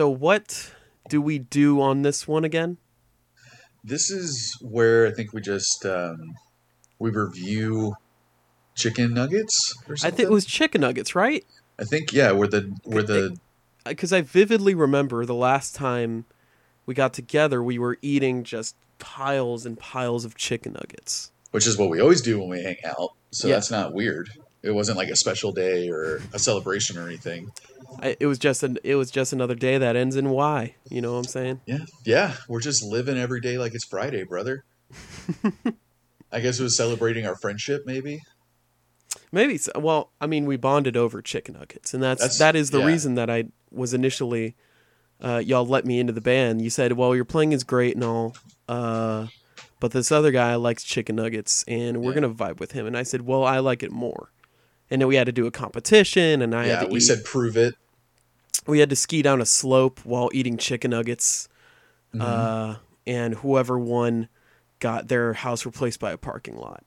so what do we do on this one again? This is where I think we just um, we review chicken nuggets or I think it was chicken nuggets, right? I think yeah, where the where the Because I vividly remember the last time we got together, we were eating just piles and piles of chicken nuggets. which is what we always do when we hang out. So Yeah. that's not weird. It wasn't like a special day or a celebration or anything. I, it was just an it was just another day that ends in Y. You know what I'm saying? Yeah, yeah, we're just living every day like it's Friday, brother. I guess it was celebrating our friendship, maybe. Maybe. So, well, I mean, we bonded over chicken nuggets, and that's, That's- that is the yeah. reason that I was initially. Uh, y'all let me into the band. You said, "Well, your playing is great and all, uh, but this other guy likes chicken nuggets, and we're Yeah. gonna vibe with him." And I said, "Well, I like it more." And then we had to do a competition, and I yeah, had to we eat- said prove it. we had to ski down a slope while eating chicken nuggets, Mm-hmm. uh, and whoever won got their house replaced by a parking lot.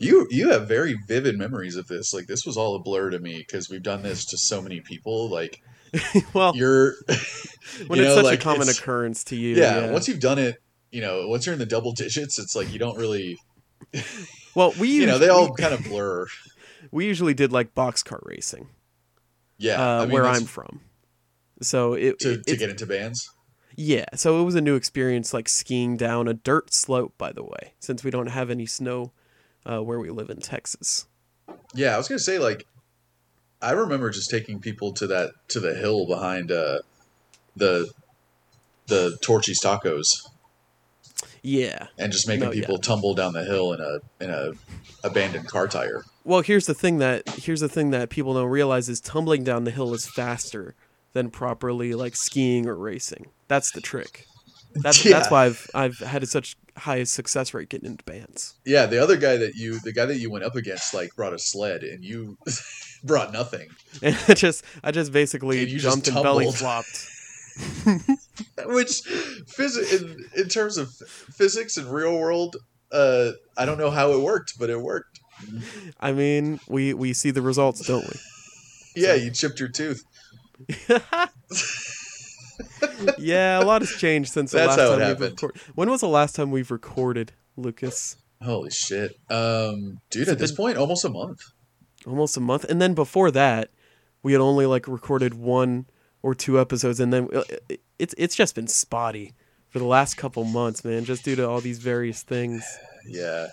You you have very vivid memories of this. Like this was all a blur to me because we've done this to so many people. Like well, you're when you it's know, such like, a common occurrence to you, yeah, yeah. Once you've done it, you know, once you're in the double digits, it's like you don't really. well, we You know, they all kind of blur. We usually did like boxcar racing Yeah, uh, I mean, where I'm from. So it, to, it- to get into bands. yeah, so it was a new experience, like skiing down a dirt slope. By the way, since we don't have any snow uh, where we live in Texas. Yeah, I was gonna say like, I remember just taking people to that to the hill behind uh, the the Torchy's Tacos Yeah. and just making No, people yeah. tumble down the hill in a in a abandoned car tire. Well, here's the thing that here's the thing that people don't realize is tumbling down the hill is faster than properly like skiing or racing. That's the trick. That's Yeah. that's why I've I've had such high success rate getting into bands. Yeah, the other guy that you the guy that you went up against like brought a sled and you brought nothing. And I just I just basically And you just jumped and belly flopped. Which, phys- in, in terms of physics and real world, uh, I don't know how it worked, but it worked. I mean, we we see the results, don't we? Yeah, you chipped your tooth. yeah, a lot has changed since the last time we've recorded. When was the last time we've recorded, Lucas? Holy shit, um, dude! It's At this point, almost a month. almost a month and then before that we had only like recorded one or two episodes and then uh, it's it's just been spotty for the last couple months man just due to all these various things Yeah,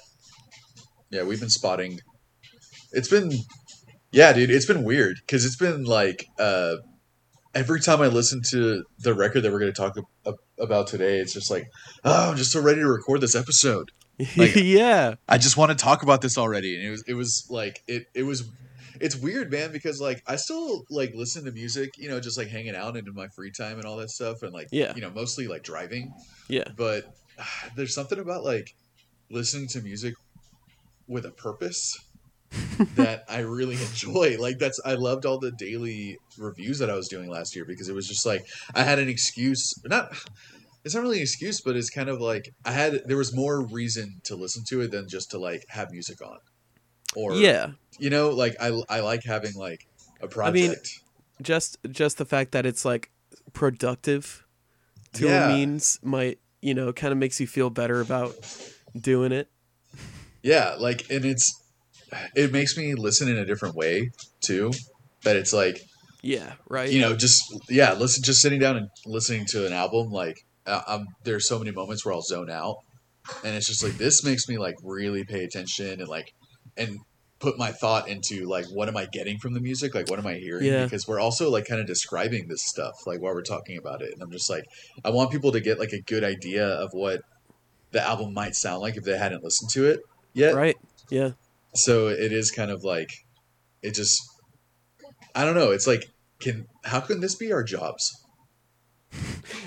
yeah, we've been spotting. It's been, yeah, dude. It's been weird because it's been like uh, every time I listen to the record that we're going to talk about today, it's just like, oh, I'm just so ready to record this episode. Like- yeah I just want to talk about this already. And it was it was like it it was it's weird, man, because like I still like listen to music, you know, just like hanging out and in my free time and all that stuff and like Yeah. you know, mostly like driving. yeah But ah, there's something about like listening to music with a purpose that I really enjoy. Like that's I loved all the daily reviews that I was doing last year because it was just like I had an excuse not it's not really an excuse, but it's kind of like I had there was more reason to listen to it than just to like have music on. Or yeah you know, like I I like having like a project. mean, just just the fact that it's like productive to Yeah. a means might you know kind of makes you feel better about doing it yeah, like and it's it makes me listen in a different way too. That it's like yeah right you know just yeah listen just sitting down and listening to an album like I'm, there's so many moments where i'll zone out and it's just like this makes me like really pay attention and like and put my thought into like what am i getting from the music like what am i hearing Yeah. because we're also like kind of describing this stuff like while we're talking about it and i'm just like i want people to get like a good idea of what the album might sound like if they hadn't listened to it yet right. Yeah. So it is kind of like it just i don't know. It's like can how can this be our jobs?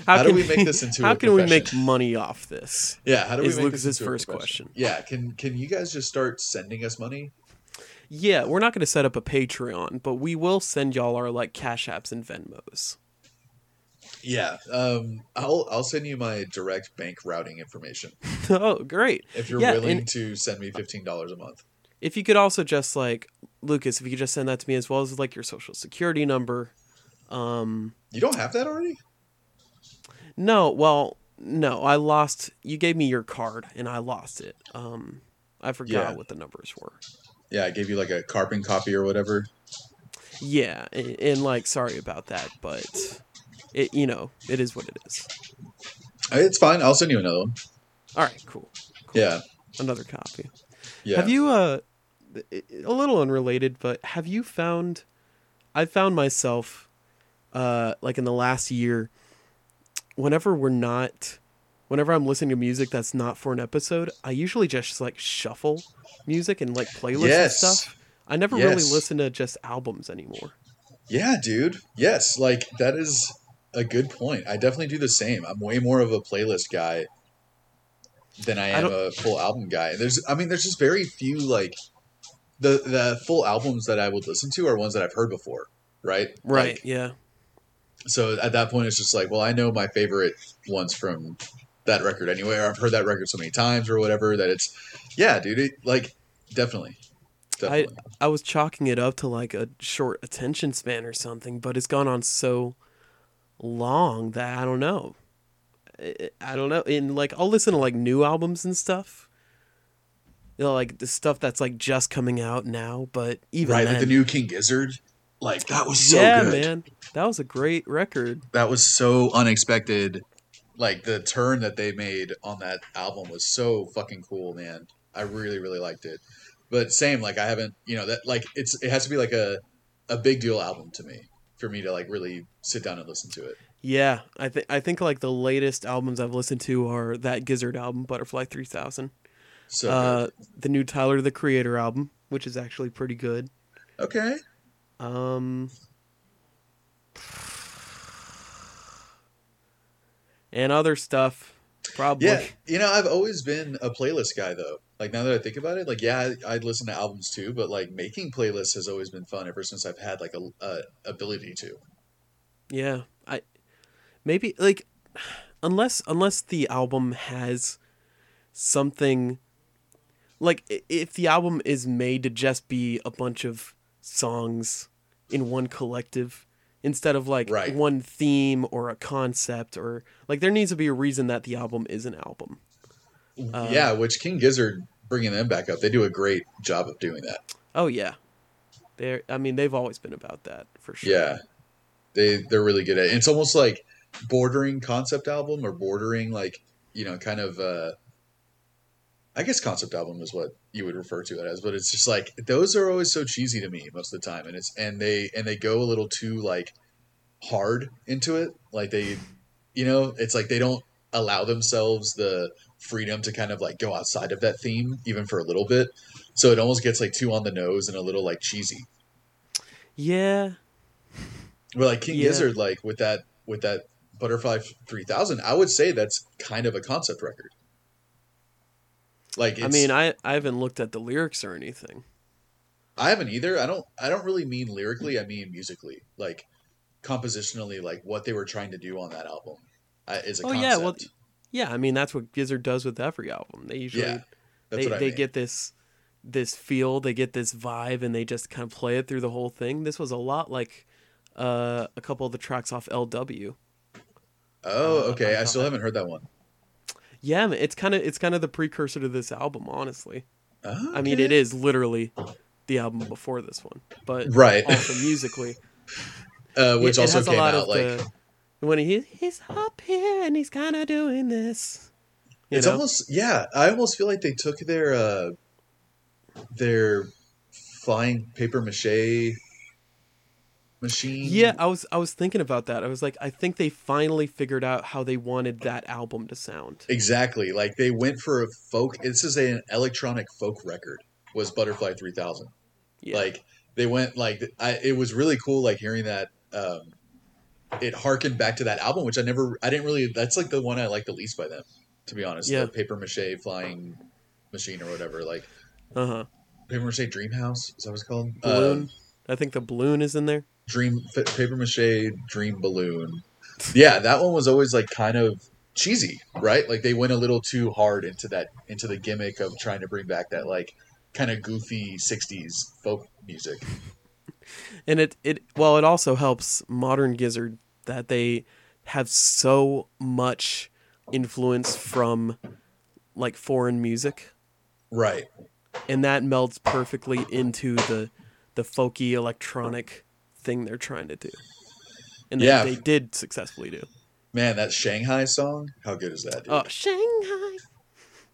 How do we make this into how a can we make money off this? Yeah how do we Is make Lucas's first question. yeah can can you guys just start sending us money? Yeah, we're not going to set up a Patreon, but we will send y'all our like Cash Apps and Venmos. Yeah um i'll i'll send you my direct bank routing information oh, great! if you're Yeah, willing and- to send me $15 a month if you could also just like Lucas, if you could just send that to me as well as like your social security number. Um, You don't have that already? no, well, no, I lost. You gave me your card and I lost it. Um, I forgot Yeah. what the numbers were. Yeah, I gave you like a carbon copy or whatever. Yeah, and, and like sorry about that, but it you know it is what it is. It's fine. I'll send you another one. All right, cool. Yeah. Another copy. Yeah. Have you uh a little unrelated, but have you found I found myself uh like in the last year whenever we're not whenever I'm listening to music that's not for an episode, I usually just like shuffle music and like playlists Yes. and stuff. I never really listen to just albums anymore. Yeah, dude. Yes, like that is a good point. I definitely do the same. I'm way more of a playlist guy than I I am don't- a full album guy. There's I mean there's just very few like the the full albums that I would listen to are ones that I've heard before, right? Right, Like, yeah. so at that point it's just like, well, I know my favorite ones from that record anyway, or I've heard that record so many times or whatever that it's yeah, dude, it, like definitely. Definitely. I was chalking it up to like a short attention span or something, but it's gone on so long that I don't know. I, don't know. And like I'll listen to like new albums and stuff. You know, like the stuff that's like just coming out now, but even right, then, like the new King Gizzard. Like that was so yeah, good. man, that was a great record. that was so unexpected. Like the turn that they made on that album was so fucking cool, man. I really, really liked it. But same, like I haven't, you know, that like it's it has to be like a a big deal album to me for me to like really sit down and listen to it. Yeah, I think I think like the latest albums I've listened to are that Gizzard album, Butterfly Three Thousand, So uh, the new Tyler the Creator album, which is actually pretty good. okay, Um, and other stuff, probably. yeah, you know, I've always been a playlist guy though. Like now that I think about it, like yeah, I, I'd listen to albums too, but like making playlists has always been fun ever since I've had like a, a ability to. Yeah, I maybe like unless unless the album has something like if the album is made to just be a bunch of songs in one collective instead of like Right. one theme or a concept or like there needs to be a reason that the album is an album. Uh, yeah, which King Gizzard bringing them back up, they do a great job of doing that. Oh yeah. They're I mean they've always been about that for sure. Yeah, they they're really good at it. It's almost like bordering concept album or bordering like you know kind of. uh I guess concept album is what you would refer to it as, but it's just like those are always so cheesy to me most of the time, and it's and they and they go a little too like hard into it. Like they, you know, it's like they don't allow themselves the freedom to kind of like go outside of that theme even for a little bit. So it almost gets like too on the nose and a little like cheesy. Yeah. But like King Yeah. Gizzard, like with that with that Butterfly Three Thousand, I would say that's kind of a concept record. Like I mean I I haven't looked at the lyrics or anything. I haven't either. I don't. I don't really mean lyrically. I mean musically, like compositionally, like what they were trying to do on that album uh, is a Oh, concept. yeah, well, Yeah, I mean that's what Gizzard does with every album. They usually yeah, that's they, what I they mean. get this this feel, they get this vibe, and they just kind of play it through the whole thing. This was a lot like uh, a couple of the tracks off LW. oh, uh, okay. I I still haven't heard that one. Yeah, it's kind of it's kind of the precursor to this album, honestly. Oh, I mean, it is literally the album before this one, but right, also musically, uh, which it, also it came out like the when he he's up here and he's kind of doing this. It's know? almost yeah. I almost feel like they took their uh, their flying paper mache machine. Yeah, I was I was thinking about that. I was like, I think they finally figured out how they wanted that album to sound. Exactly. Like they went for a folk. This is an electronic folk record. Was Butterfly Three Thousand. Yeah. Like they went like I. It was really cool. Like hearing that. Um, it harkened back to that album, which I never. I didn't really. That's like the one I like the least by them, to be honest. Yeah. The paper mache flying machine or whatever. Like uh huh. paper mache dream house. Is that what it's called? Balloon. Uh, I think the balloon is in there. dream paper mache dream balloon. Yeah, that one was always like kind of cheesy, right? Like they went a little too hard into that into the gimmick of trying to bring back that like kind of goofy '60s folk music. and it it well it also helps modern gizzard that they have so much influence from like foreign music Right. and that melds perfectly into the the folky electronic thing they're trying to do and they, Yeah. they did successfully do Man, that Shanghai song, how good is that, dude? oh shanghai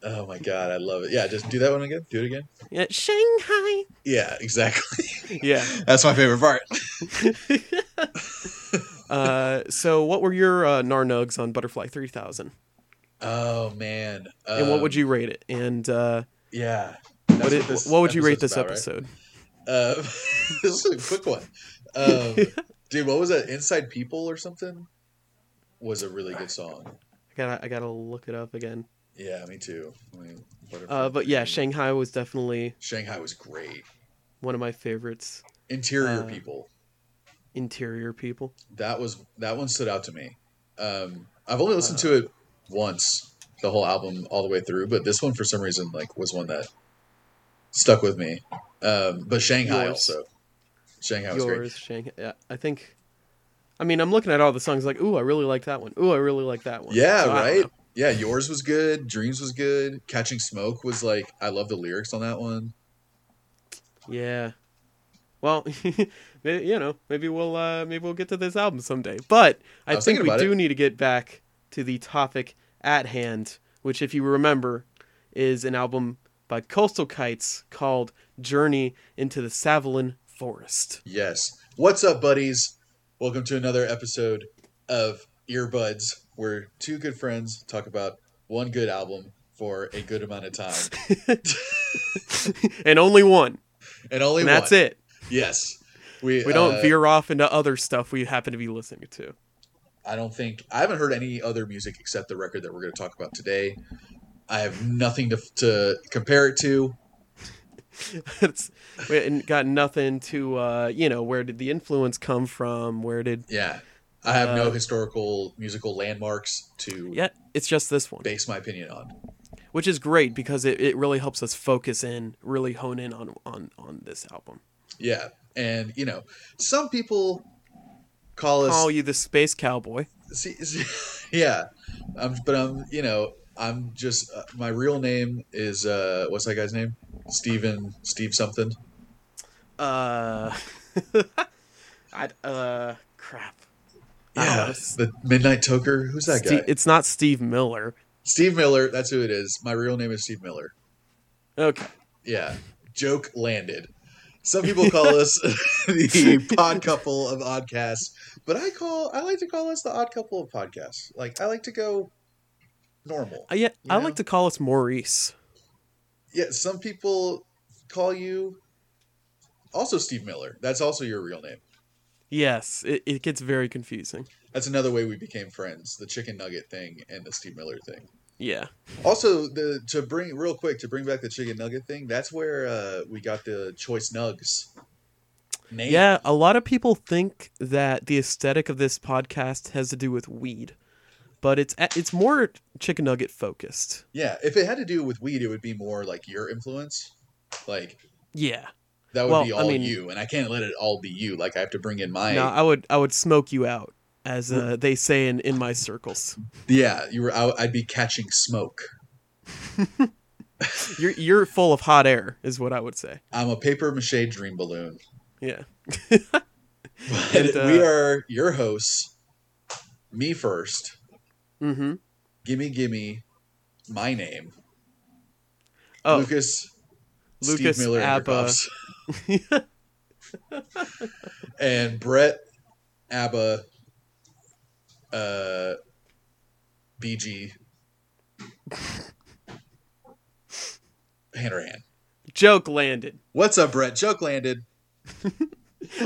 Oh my god, I love it. Yeah, just do that one again. Do it again. yeah shanghai Yeah, exactly. yeah That's my favorite part. uh so what were your uh narnugs on butterfly 3000 Oh man. and what would Um, you rate it and uh Yeah. what, it, what would you rate this about, right? episode Uh, this is a quick one. Um, dude, what was that? Inside People or something? Was a really good song. I gotta I gotta look it up again. Yeah, me too. I mean, Uh, but yeah, Shanghai was definitely Shanghai was great. one of my favorites. Interior Uh, People. Interior people. That was that one stood out to me. Um, I've only listened to it once, the whole album all the way through, but this one for some reason like was one that stuck with me. Um, but Shanghai Yours. also. Shanghai was great. Yours, Shanghai. Yeah, I think. I mean, I'm looking at all the songs like, ooh, I really like that one. Ooh, I really like that one. Yeah, So, right. Yeah, yours was good. Dreams was good. Catching Smoke was like I love the lyrics on that one. Yeah. Well, you know, maybe we'll uh, maybe we'll get to this album someday. But I, I think we do it. need to get back to the topic at hand, which, if you remember, is an album by Coastal Kites called "Journey into the Savalin Forest." Yes. What's up, buddies? Welcome to another episode of Earbuds, where two good friends talk about one good album for a good amount of time, and only one, and only and that's it. Yes. We We don't uh, veer off into other stuff we happen to be listening to. I don't think I haven't heard any other music except the record that we're going to talk about today. I have nothing to to compare it to. it's we got nothing to uh, you know where did the influence come from where did Yeah. I have no Uh, historical musical landmarks to yeah it's just this one base my opinion on. which is great because it, it really helps us focus in really hone in on on on this album Yeah. And, you know, some people call us call you the space cowboy See, see, yeah, um, but I'm, you know, I'm just uh, my real name is uh, what's that guy's name? Steven Steve something. uh i uh crap Yeah, know. the Midnight Toker. Who's that Ste- guy? it's not steve miller Steve Miller. That's who it is. My real name is Steve Miller. okay Yeah, joke landed. Some people call us the pod couple of oddcasts, but I call I like to call us the odd couple of podcasts. Like I like to go normal. uh, yeah i know? like to call us maurice Yeah, some people call you also Steve Miller. That's also your real name. yes it, it gets very confusing That's another way we became friends. The chicken nugget thing and the Steve Miller thing. Yeah Also, the to bring real quick to bring back the chicken nugget thing. That's where uh, we got the choice nugs. Name. Yeah, a lot of people think that the aesthetic of this podcast has to do with weed, but it's it's more chicken nugget focused. yeah. If it had to do with weed, it would be more like your influence. Like Yeah. that would Well, be I all mean- you, and I can't let it all be you. Like I have to bring in my No, I would I would smoke you out, as uh, they say in in my circles. yeah. You were. I, I'd be catching smoke. You're you're full of hot air, is what I would say. I'm a paper mache dream balloon. Yeah. But And, uh, we are your hosts. Me first. Mm-hmm. Gimme, gimme. My name. Oh, Lucas. Lucas Steve Miller Abba. And Brett Abba. Uh, BG. Hand or hand. joke landed. What's up, Brett? Joke landed.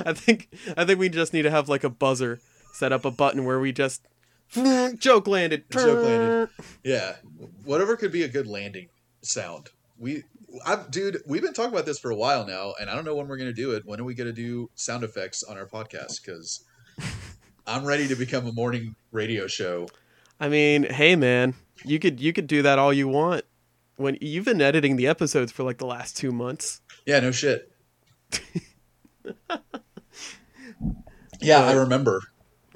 I think I think we just need to have like a buzzer, set up a button where we just joke landed. Joke landed. Yeah, whatever could be a good landing sound. We, I, dude, we've been talking about this for a while now, and I don't know when we're gonna do it. When are we gonna do sound effects on our podcast? Because I'm ready to become a morning radio show. I mean, hey man, you could you could do that all you want when you've been editing the episodes for like the last two months. Yeah, no shit. yeah, I remember.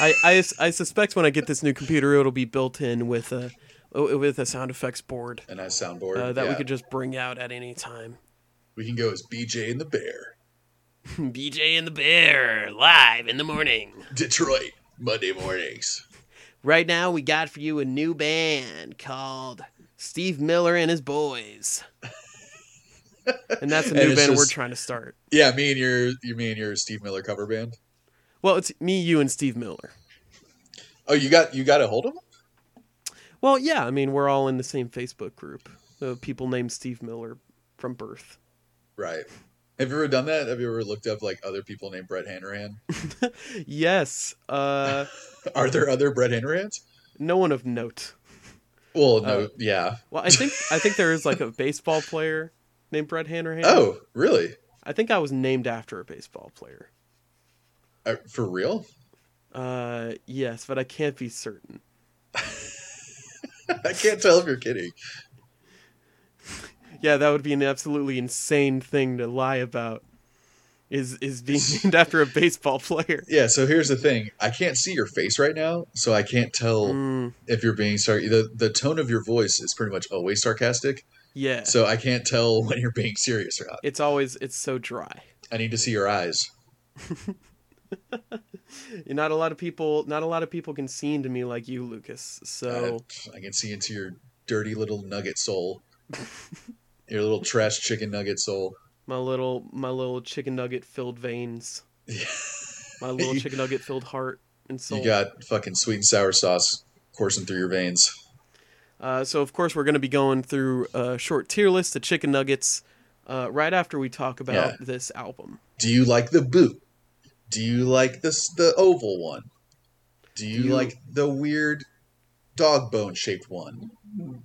I, I, I suspect when I get this new computer, it'll be built in with a with a sound effects board And I soundboard. uh, that we could just bring out at any time. we can go as BJ and the Bear. BJ and the Bear live in the morning. Detroit, Monday mornings. Right now, we got for you a new band called Steve Miller and his Boys, and that's a new band we're trying to start. Yeah, me and your you me and your Steve Miller cover band. Well, it's me, you, and Steve Miller. Oh, you got you got a hold of him? Well, yeah, I mean, we're all in the same Facebook group. Uh, people named Steve Miller from birth. Right. Have you ever done that? Have you ever looked up like other people named Brett Hanrahan? Yes, uh, Are there other Brett Hanrahans? no one of note. Well, no, Uh, yeah. Well, I think I think there is like a baseball player named Brett Hanrahan. Oh, really? I think I was named after a baseball player. Uh, for real? Uh, yes, but I can't be certain. I can't tell if you're kidding. Yeah, that would be an absolutely insane thing to lie about. Is is being named after a baseball player? Yeah. So here's the thing. I can't see your face right now, so I can't tell Mm, if you're being sorry. The the tone of your voice is pretty much always sarcastic, yeah, so I can't tell when you're being serious or not. it's always it's so dry. I need to see your eyes. Not a lot of people, not a lot of people can see into me like you, Lucas. So Uh, I can see into your dirty little nugget soul. Your little trash chicken nugget soul. my little my little chicken nugget filled veins, my little You- chicken nugget filled heart and soul. You got fucking sweet and sour sauce coursing through your veins. Uh, so of course we're going to be going through a short tier list of chicken nuggets uh, right after we talk about Yeah. this album. Do you like the boot? Do you like this the oval one? Do you, Do you- like the weird dog bone shaped one?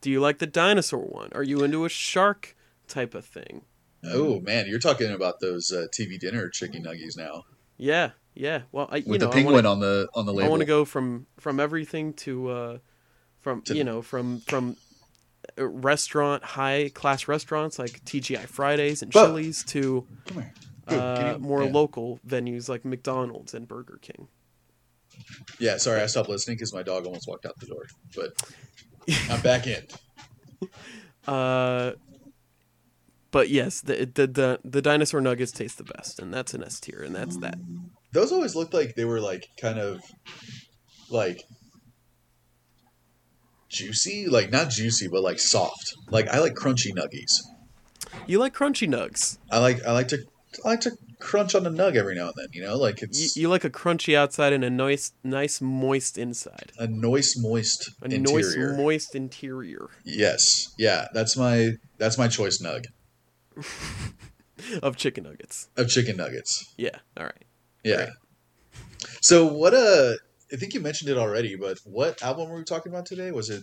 Do you like the dinosaur one? Are you into a shark type of thing? Oh man, you're talking about those uh, TV dinner chicken nuggies now Yeah, yeah. Well, I you with know the penguin wanna, on the on the label. I want to go from from everything to uh, from To- you know from from uh, restaurant high class restaurants like TGI Fridays and But- Chili's to Come here. Good, uh, you- more yeah. local venues like McDonald's and Burger King. Yeah, sorry, I stopped listening because my dog almost walked out the door. But I'm back in. Uh, but yes, the, the the the dinosaur nuggets taste the best, and that's an S tier, and that's that. Those always looked like they were like kind of like juicy, like not juicy, but like soft. Like I like crunchy nuggies. You like crunchy nugs. I like I like to I like to crunch on a nug every now and then. You know, like You, it's you like a crunchy outside and a nice nice moist inside. a nice moist A interior. nice moist interior yes, yeah, that's my that's my choice nug of chicken nuggets. of chicken nuggets. Yeah. All right. Yeah. So what? Uh, I think you mentioned it already, but what album were we talking about today? Was it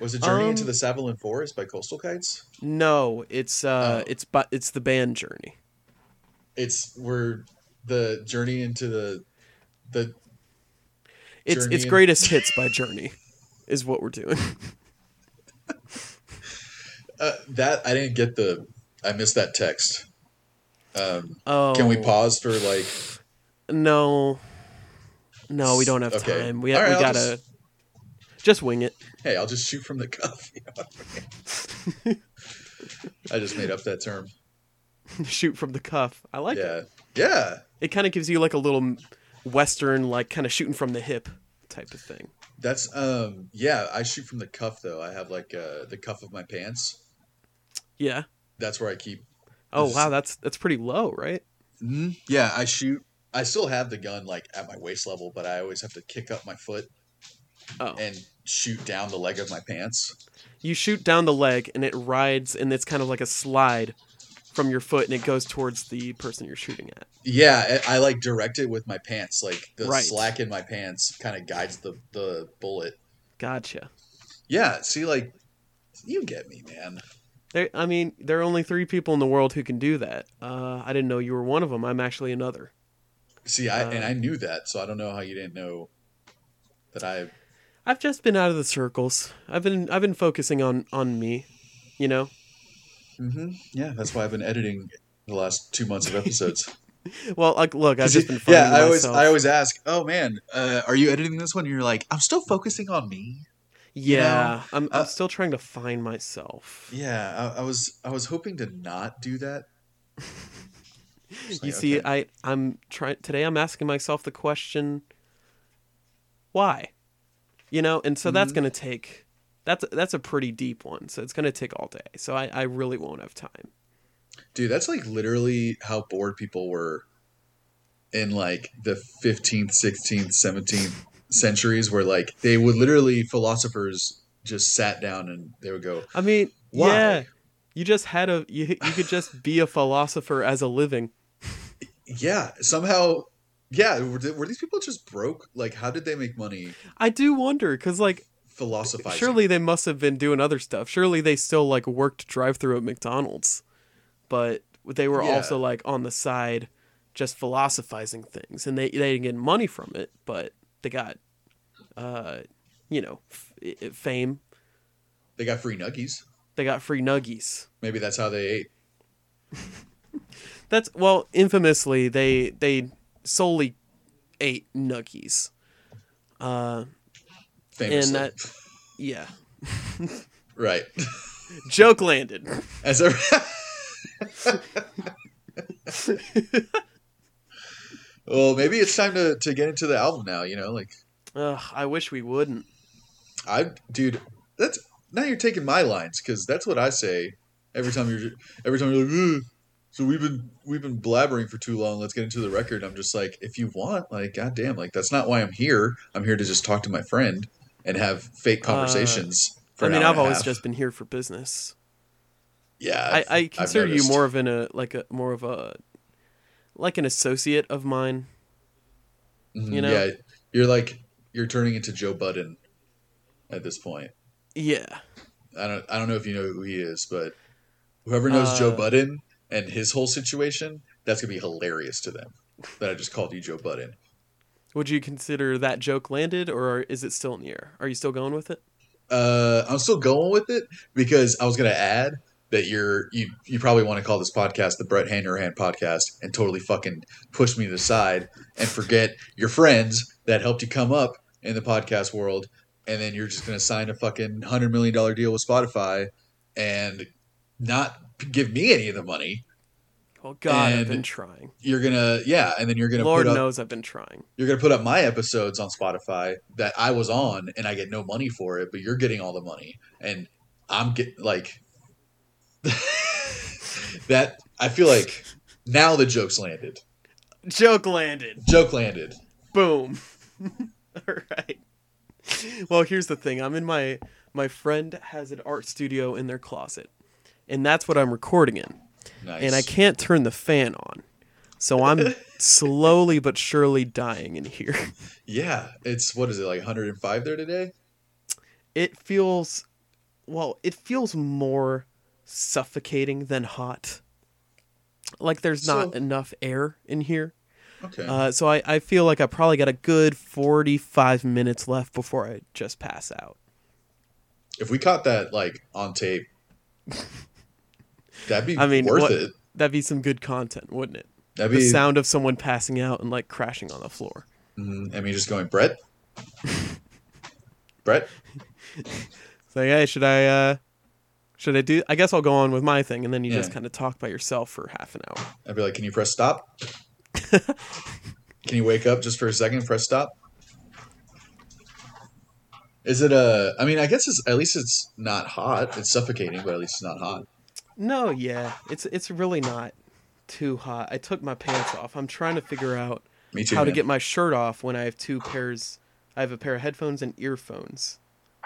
was it Journey into Um, the Savalan Forest by Coastal Kites? No, it's uh, Oh. it's but it's the band Journey. It's we're the journey into the the It's it's in- greatest hits by Journey, is what we're doing. uh, that I didn't get the I missed that text. Um, Oh, Can we pause for like? No, no, we don't have Okay. time. We All we I'll gotta just... wing it. Hey, I'll just shoot from the cuff. you know what I mean? I just made up that term. Shoot from the cuff. I like it. yeah, yeah. It kind of gives you like a little western, like kind of shooting from the hip type of thing. That's um yeah. I shoot from the cuff though. I have like uh, the cuff of my pants. Yeah. That's where I keep Oh wow, that's that's pretty low, right? Mhm. Yeah, I shoot. I still have the gun like at my waist level, but I always have to kick up my foot Oh, and shoot down the leg of my pants. you shoot down the leg and it rides, and it's kind of like a slide from your foot, and it goes towards the person you're shooting at. Yeah, I, I like direct it with my pants. Like the Right. slack in my pants kind of guides the the bullet. Gotcha. Yeah, see, like you get me, man. There, I mean, there are only three people in the world who can do that. Uh, I didn't know you were one of them. I'm actually another. See, I Uh, and I knew that, so I don't know how you didn't know that I. I've just been out of the circles. I've been I've been focusing on on me, you know. Hmm Yeah, that's why I've been editing the last two months of episodes. Well, like, look, I've just been yeah, I always myself. I always ask, oh man, uh, are you editing this one? And you're like, I'm still focusing on me. yeah, I'm I'm uh, still trying to find myself. Yeah, I, I was I was hoping to not do that. Just You see, okay. I I'm trying today. I'm asking myself the question, why? You know, and so that's Mhm. gonna take. That's that's a pretty deep one, so it's gonna take all day. So I, I really won't have time. Dude, that's like literally how bored people were in like the 15th, 16th, 17th centuries, where like they would literally, philosophers just sat down and they would go, I mean, Why? yeah, you just had a you you could just be a philosopher as a living. yeah, somehow, yeah, were, were these people just broke? Like, how did they make money I do wonder because like philosophizing? surely they must have been doing other stuff. Surely they still like worked drive through at McDonald's, but they were Yeah. also like on the side, just philosophizing things, and they they didn't get money from it, but they got, uh, you know, f- fame. they got free nuggies. They got free nuggies. Maybe that's how they ate. That's well, infamously they they solely ate nuggies. Uh, Famously. that- yeah, right. joke landed. As a well, maybe it's time to, to get into the album now. You know, like Ugh, I wish we wouldn't. I, dude, that's now you're taking my lines because that's what I say every time you're every time you're like, Ugh. so we've been we've been blabbering for too long. Let's get into the record. I'm just like, if you want, like, goddamn, like that's not why I'm here. I'm here to just talk to my friend and have fake conversations. for Uh, I an mean, I've always half. just been here for business. yeah. I, I consider you more of an a like a more of a like an associate of mine. Mhm, you know? yeah, you're like you're turning into Joe Budden at this point. Yeah. I don't I don't know if you know who he is, but whoever knows Joe Uh, Budden and his whole situation, that's gonna be hilarious to them. That I just called you Joe Budden. Would you consider that joke landed, or is it still in the air? Are you still going with it? Uh, I'm still going with it because I was gonna add that you're you you probably want to call this podcast the Brett Hanrahan podcast and totally fucking push me to the side and forget your friends that helped you come up in the podcast world, and then you're just gonna sign a fucking hundred million dollar deal with Spotify and not give me any of the money. Oh God, I've been trying. You're gonna yeah, and then you're gonna Lord put up knows I've been trying. you're gonna put up my episodes on Spotify that I was on and I get no money for it, but you're getting all the money and I'm get like that. I feel like now the joke's landed. Joke landed. Joke landed. Boom. All right. Well, here's the thing. I'm in my my friend has an art studio in their closet, and that's what I'm recording in. Nice. and I can't turn the fan on. So I'm slowly but surely dying in here. Yeah, it's what is it like 105 there today? It feels well, it feels more suffocating than hot. Like there's not So- enough air in here. Okay. Uh, so I, I feel like I probably got a good 45 minutes left before I just pass out. if we caught that like on tape, that'd be I mean, worth what- it. That'd be some good content, wouldn't it? That'd The be. sound of someone passing out and like crashing on the floor. I mean, just going, Brett. Brett. It's like, hey, should I uh should I do I guess I'll go on with my thing and then you just kind of talk by yourself for half an hour. I'd be like, "Can you press stop? Can you wake up just for a second? Press stop." Is it a? I mean, I guess it's at least it's not hot. It's suffocating, but at least it's not hot. No, yeah. It's it's really not too hot. I took my pants off. I'm trying to figure out too. how to get my shirt off when I have two pairs I have a pair of headphones and earphones.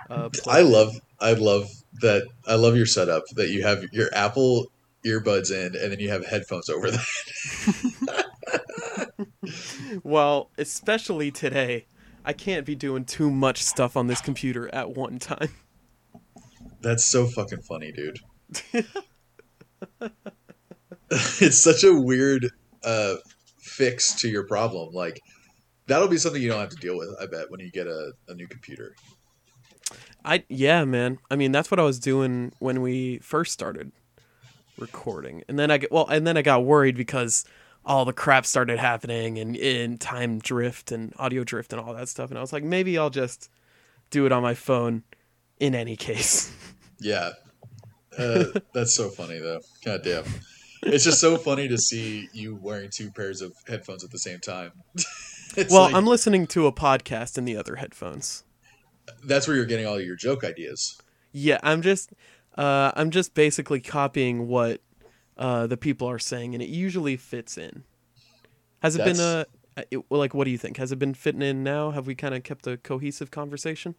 Uh, I love. I love that. I love your setup that you have your Apple earbuds in, and then you have headphones over that. Well, especially today, I can't be doing too much stuff on this computer at one time. That's so fucking funny, dude. it's such a weird uh, fix to your problem. Like that'll be something you don't have to deal with. I bet when you get a, a new computer. I yeah, man. I mean, that's what I was doing when we first started recording, and then I get well, and then I got worried because all the crap started happening and in time drift and audio drift and all that stuff, and I was like, maybe I'll just do it on my phone. In any case, Yeah. Uh, that's so funny though. God damn. It's just so funny to see you wearing two pairs of headphones at the same time. well, like, I'm listening to a podcast in the other headphones. that's where you're getting all your joke ideas. Yeah, I'm just uh, I'm just basically copying what uh, the people are saying, and it usually fits in. Has it been That's- uh, it, like what do you think? Has it been fitting in now? Have we kind of kept a cohesive conversation?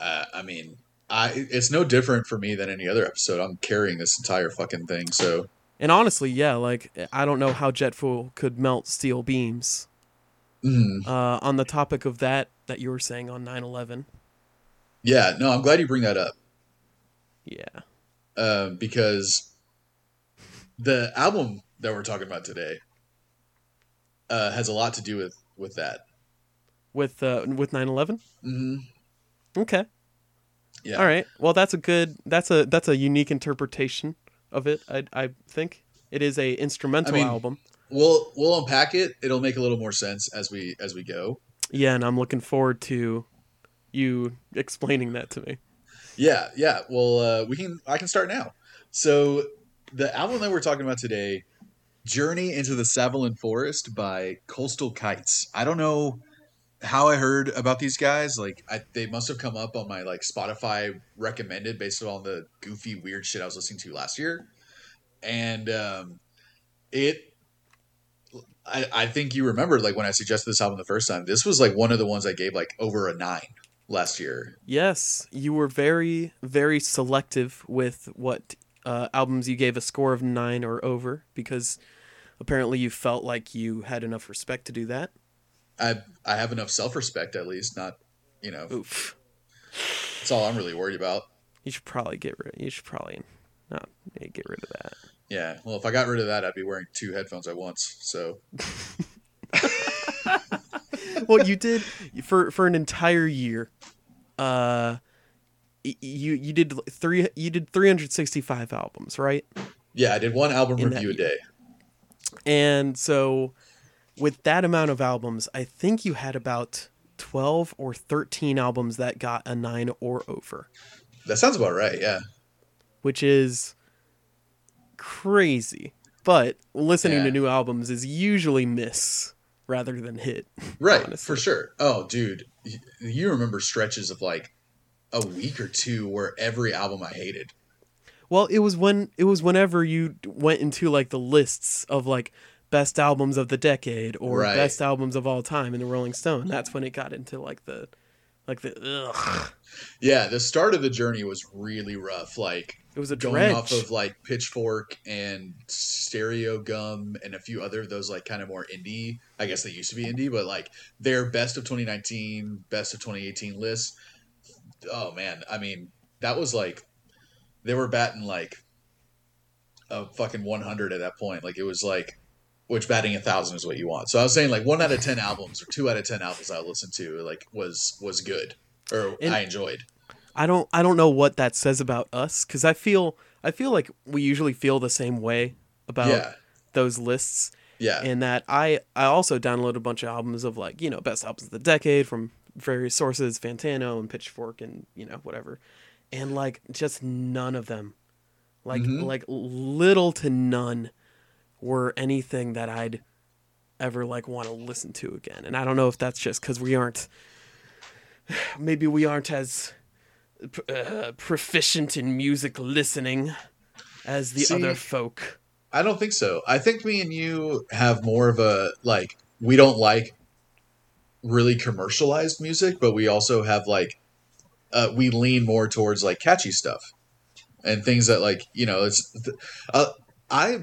Uh, I mean, I it's no different for me than any other episode. I'm carrying this entire fucking thing, so And honestly, yeah, like I don't know how jet fuel could melt steel beams. mm, Uh, on the topic of that that you were saying on 9/11, yeah. No, I'm glad you bring that up yeah, uh, because the album that we're talking about today uh, has a lot to do with with that. with uh, with 9/11. mm-hmm. Okay, Yeah. all right. Well, that's a good. That's a that's a unique interpretation of it. I I think it is a instrumental I mean- album. We'll we'll unpack it. It'll make a little more sense as we as we go. Yeah, and I'm looking forward to you explaining that to me. Yeah, yeah. Well, uh, we can. I can start now. So the album that we're talking about today, "Journey into the Savalin Forest" by Coastal Kites. I don't know how I heard about these guys. Like, I, they must have come up on my like Spotify recommended based on the goofy, weird shit I was listening to last year, and um, it. I, I think you remember like when I suggested this album the first time. This was like one of the ones I gave like over a nine last year. Yes, you were very very selective with what uh, albums you gave a score of nine or over because apparently you felt like you had enough respect to do that. I I have enough self respect at least. Not, you know, Oof. that's all I'm really worried about. You should probably get rid. You should probably not get rid of that. Yeah. Well, if I got rid of that, I'd be wearing two headphones at once. So well, you did for for an entire year. Uh, you you did three you did 365 albums, right? yeah, I did one album In review a day. And so with that amount of albums, I think you had about 12 or 13 albums that got a 9 or over, That sounds about right. Yeah. which is crazy. But listening Yeah. to new albums is usually miss rather than hit. Right. Honestly. For sure. Oh, dude, you remember stretches of like a week or two where every album I hated. Well, it was when it was whenever you went into like the lists of like best albums of the decade or Right. best albums of all time in the Rolling Stone. That's when it got into like the like the ugh. Yeah, the start of the journey was really rough. Like It was a going dredge. off of like Pitchfork and Stereogum and a few other of those like kind of more indie. I guess they used to be indie, but like their best of 2019, best of 2018 lists. Oh man, I mean that was like they were batting like a fucking 100 at that point. Like it was like which batting a thousand is what you want. So I was saying like one out of ten albums or two out of ten albums I listened to like was was good or And- I enjoyed. I don't I don't know what that says about us cuz I feel I feel like we usually feel the same way about Yeah, those lists yeah. and that I I also downloaded a bunch of albums of like, you know, best albums of the decade from various sources, Fantano and Pitchfork and, you know, whatever. And like just none of them like Mhm. like little to none were anything that I'd ever like want to listen to again. And I don't know if that's just cuz we aren't maybe we aren't as uh, proficient in music listening as the See, other folk. I don't think so. I think me and you have more of a like we don't like really commercialized music, but we also have like uh, we lean more towards like catchy stuff and things that like you know it's. Uh, I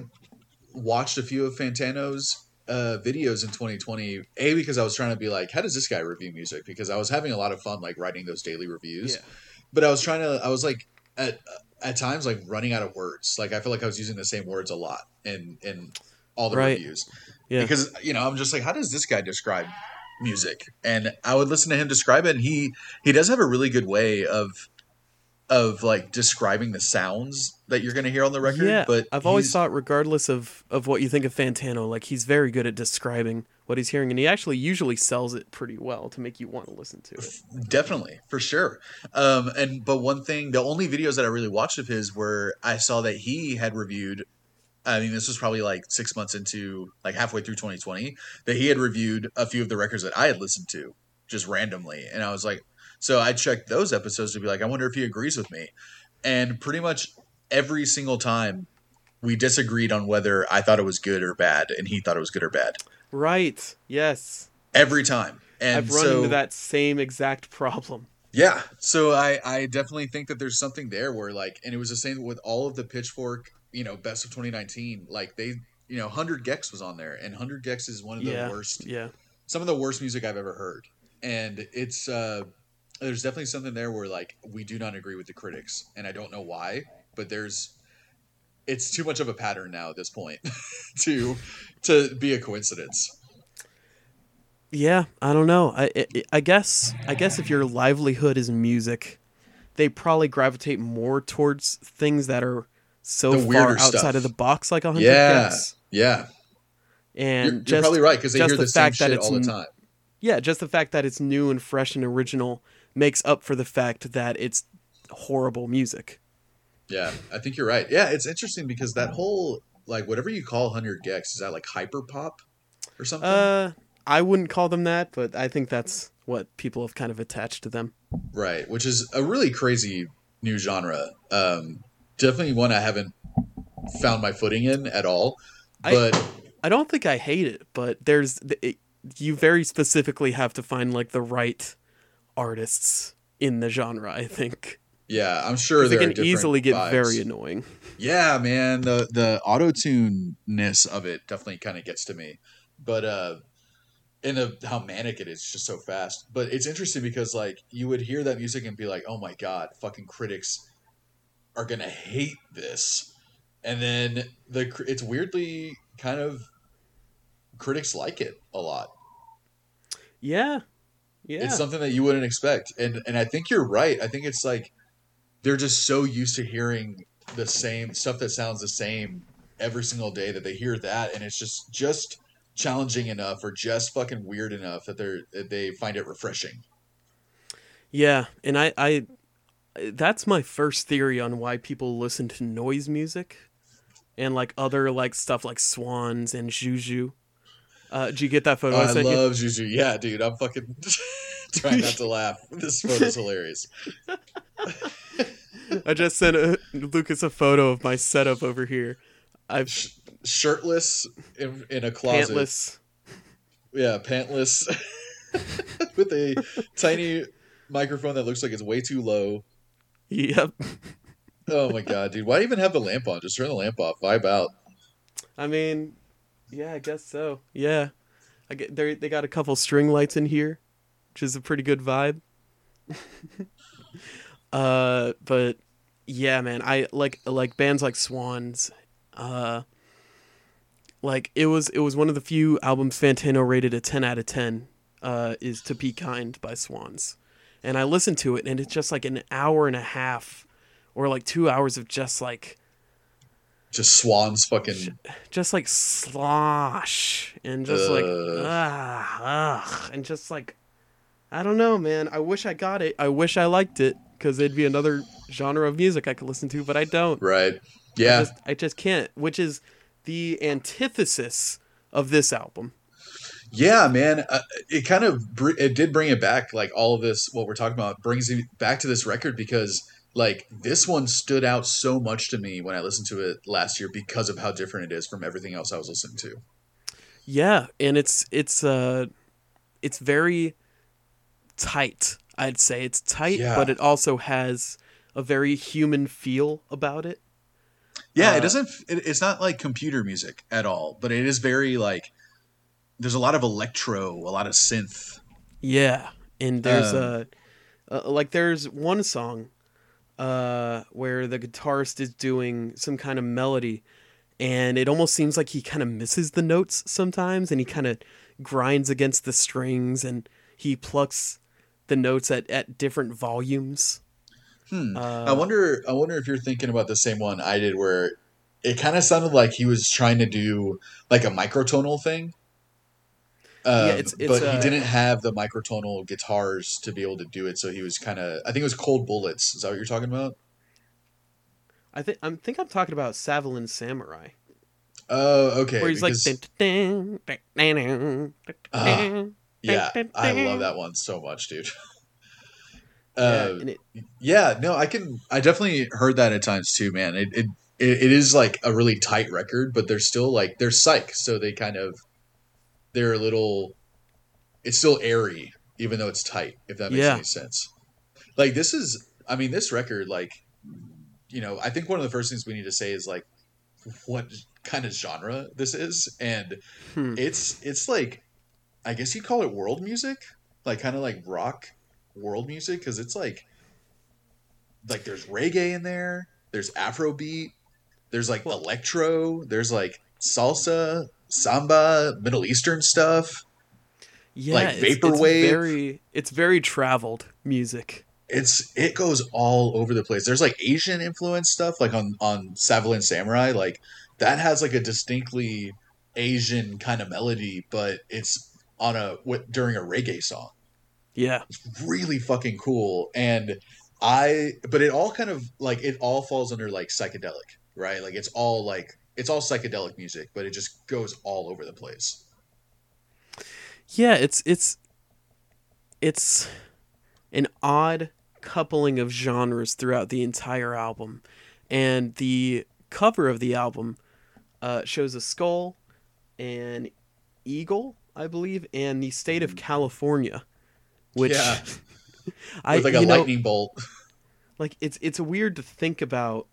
watched a few of Fantano's uh, videos in 2020. A because I was trying to be like, how does this guy review music? Because I was having a lot of fun like writing those daily reviews. But I was trying to. I was like at at times like running out of words. Like I feel like I was using the same words a lot in in all the Right. reviews. Yeah. Because you know I'm just like, how does this guy describe music? And I would listen to him describe it, and he he does have a really good way of of like describing the sounds that you're going to hear on the record. yeah, but I've always thought, regardless of of what you think of Fantano, like he's very good at describing what he's hearing, and he actually usually sells it pretty well to make you want to listen to it. definitely for sure. Um, and but one thing, the only videos that I really watched of his were I saw that he had reviewed. I mean, this was probably like six months into like halfway through 2020 that he had reviewed a few of the records that I had listened to just randomly, and I was like, so I checked those episodes to be like, I wonder if he agrees with me, and pretty much every single time we disagreed on whether I thought it was good or bad, and he thought it was good or bad Right? Yes, every time. And I've run so, into that same exact problem. Yeah, so I I definitely think that there's something there where like, and it was the same with all of the Pitchfork, you know, best of 2019. Like they, you know, 100 gecs was on there, and 100 gecs is one of the yeah, worst, yeah, some of the worst music I've ever heard, and it's uh, there's definitely something there where like we do not agree with the critics, and I don't know why, but there's it's too much of a pattern now at this point to to be a coincidence. yeah. I don't know. I, I I guess I guess if your livelihood is music, they probably gravitate more towards things that are so far outside stuff. of the box, like a hundred Yeah, gecs. yeah, And you're, you're just probably right because they hear the the, same fact that shit it's all the time. yeah, just the fact that it's new and fresh and original makes up for the fact that it's horrible music. Yeah, I think you're right. Yeah, it's interesting because that whole like whatever you call 100 gecs is that like hyper pop or something? Uh, I wouldn't call them that, but I think that's what people have kind of attached to them. right, which is a really crazy new genre. Um definitely one I haven't found my footing in at all. I- But I don't think I hate it, but there's it, you very specifically have to find like the right artists in the genre. I think yeah, I'm sure they can easily get vibes. very annoying. Yeah, man, the the auto ness of it definitely kind of gets to me, but uh, and the how manic it is, just so fast. But it's interesting because like you would hear that music and be like, oh my god, fucking critics are gonna hate this, and then the it's weirdly kind of critics like it a lot. Yeah, yeah, It's something that you wouldn't expect, and and I think you're right. I think it's like they're just so used to hearing the same stuff that sounds the same every single day that they hear that, and it's just just challenging enough or just fucking weird enough that they're that they find it refreshing. yeah. And I, I, that's my first theory on why people listen to noise music, and like other like stuff like swans and juju. Uh, did you get that photo Oh, I I sent you? love Juju. Yeah, dude, I'm fucking trying not to laugh. This photo's hilarious. I just sent uh Lucas a photo of my setup over here. I've Shirtless in, in a closet. pantless. Yeah, pantless with a tiny microphone that looks like it's way too low. Yep. Oh my god, dude! Why even have the lamp on? Just turn the lamp off. Vibe out. I mean, yeah, I guess so. Yeah, I get they they got a couple string lights in here, which is a pretty good vibe. uh, but yeah, man, I like like bands like Swans. Uh, like it was it was one of the few albums Fantano rated a ten out of ten. Uh, is To Be Kind by Swans, and I listened to it, and it's just like an hour and a half, or like two hours of just like Just swans, fucking. just like slosh and just like Ugh. ugh, and just like I don't know, man. I wish I got it. I wish I liked it because it'd be another genre of music I could listen to, but I don't. Right. I Yeah. just, I just can't. Which is the antithesis of this album. Yeah, man. Uh, it kind of br- it did bring it back. Like all of this, what we're talking about, brings it back to this record because like this one stood out so much to me when I listened to it last year because of how different it is from everything else I was listening to. Yeah, and it's it's uh it's very tight. I'd say it's tight, Yeah. but it also has a very human feel about it. Yeah, Uh, it doesn't. It, it's not like computer music at all, but it is very like. There's a lot of electro, a lot of synth. Yeah, and there's Um, a uh, like there's one song uh where the guitarist is doing some kind of melody and it almost seems like he kind of misses the notes sometimes and he kind of grinds against the strings and he plucks the notes at, at different volumes Hmm. Uh, I wonder. I wonder if you're thinking about the same one I did, where it kind of sounded like he was trying to do like a microtonal thing. Um, it's- it's, but uh, he didn't have the microtonal guitars to be able to do it, so he was kind of. I think it was Cold Bullets. Is that what you're talking about? I think I think I'm talking about Savalin Samurai, Oh, okay. where he's like, because- dun, dun, dun, dun, dun, Ah, yeah, I love that one so much, dude. Yeah, Uh, and it, Yeah, no, I can. I definitely heard that at times too, man. It it it it is like a really tight record, but they're still like they're psych, so they kind of they're a little. It's still airy, even though it's tight. If that makes Yeah. any sense. Like this is, I mean, this record, like, you know, I think one of the first things we need to say is like, what kind of genre this is, and hmm. it's it's like, I guess you'd call it world music, like kind of like rock world music because it's like like there's reggae in there there's afrobeat there's like electro there's like salsa samba middle eastern stuff yeah, like it's- it's vaporwave. very, it's very traveled music. it's it goes all over the place there's like asian influence stuff like on on Savalin samurai like that has like a distinctly asian kind of melody but it's on a what during a reggae song Yeah, it's really fucking cool and i but it all kind of like it all falls under like psychedelic right like it's all like it's all psychedelic music but it just goes all over the place. Yeah, it's it's it's an odd coupling of genres throughout the entire album, and the cover of the album uh, shows a skull, an eagle, I believe, and the state of California, which Yeah. I with like a you know, lightning bolt. Like it's it's weird to think about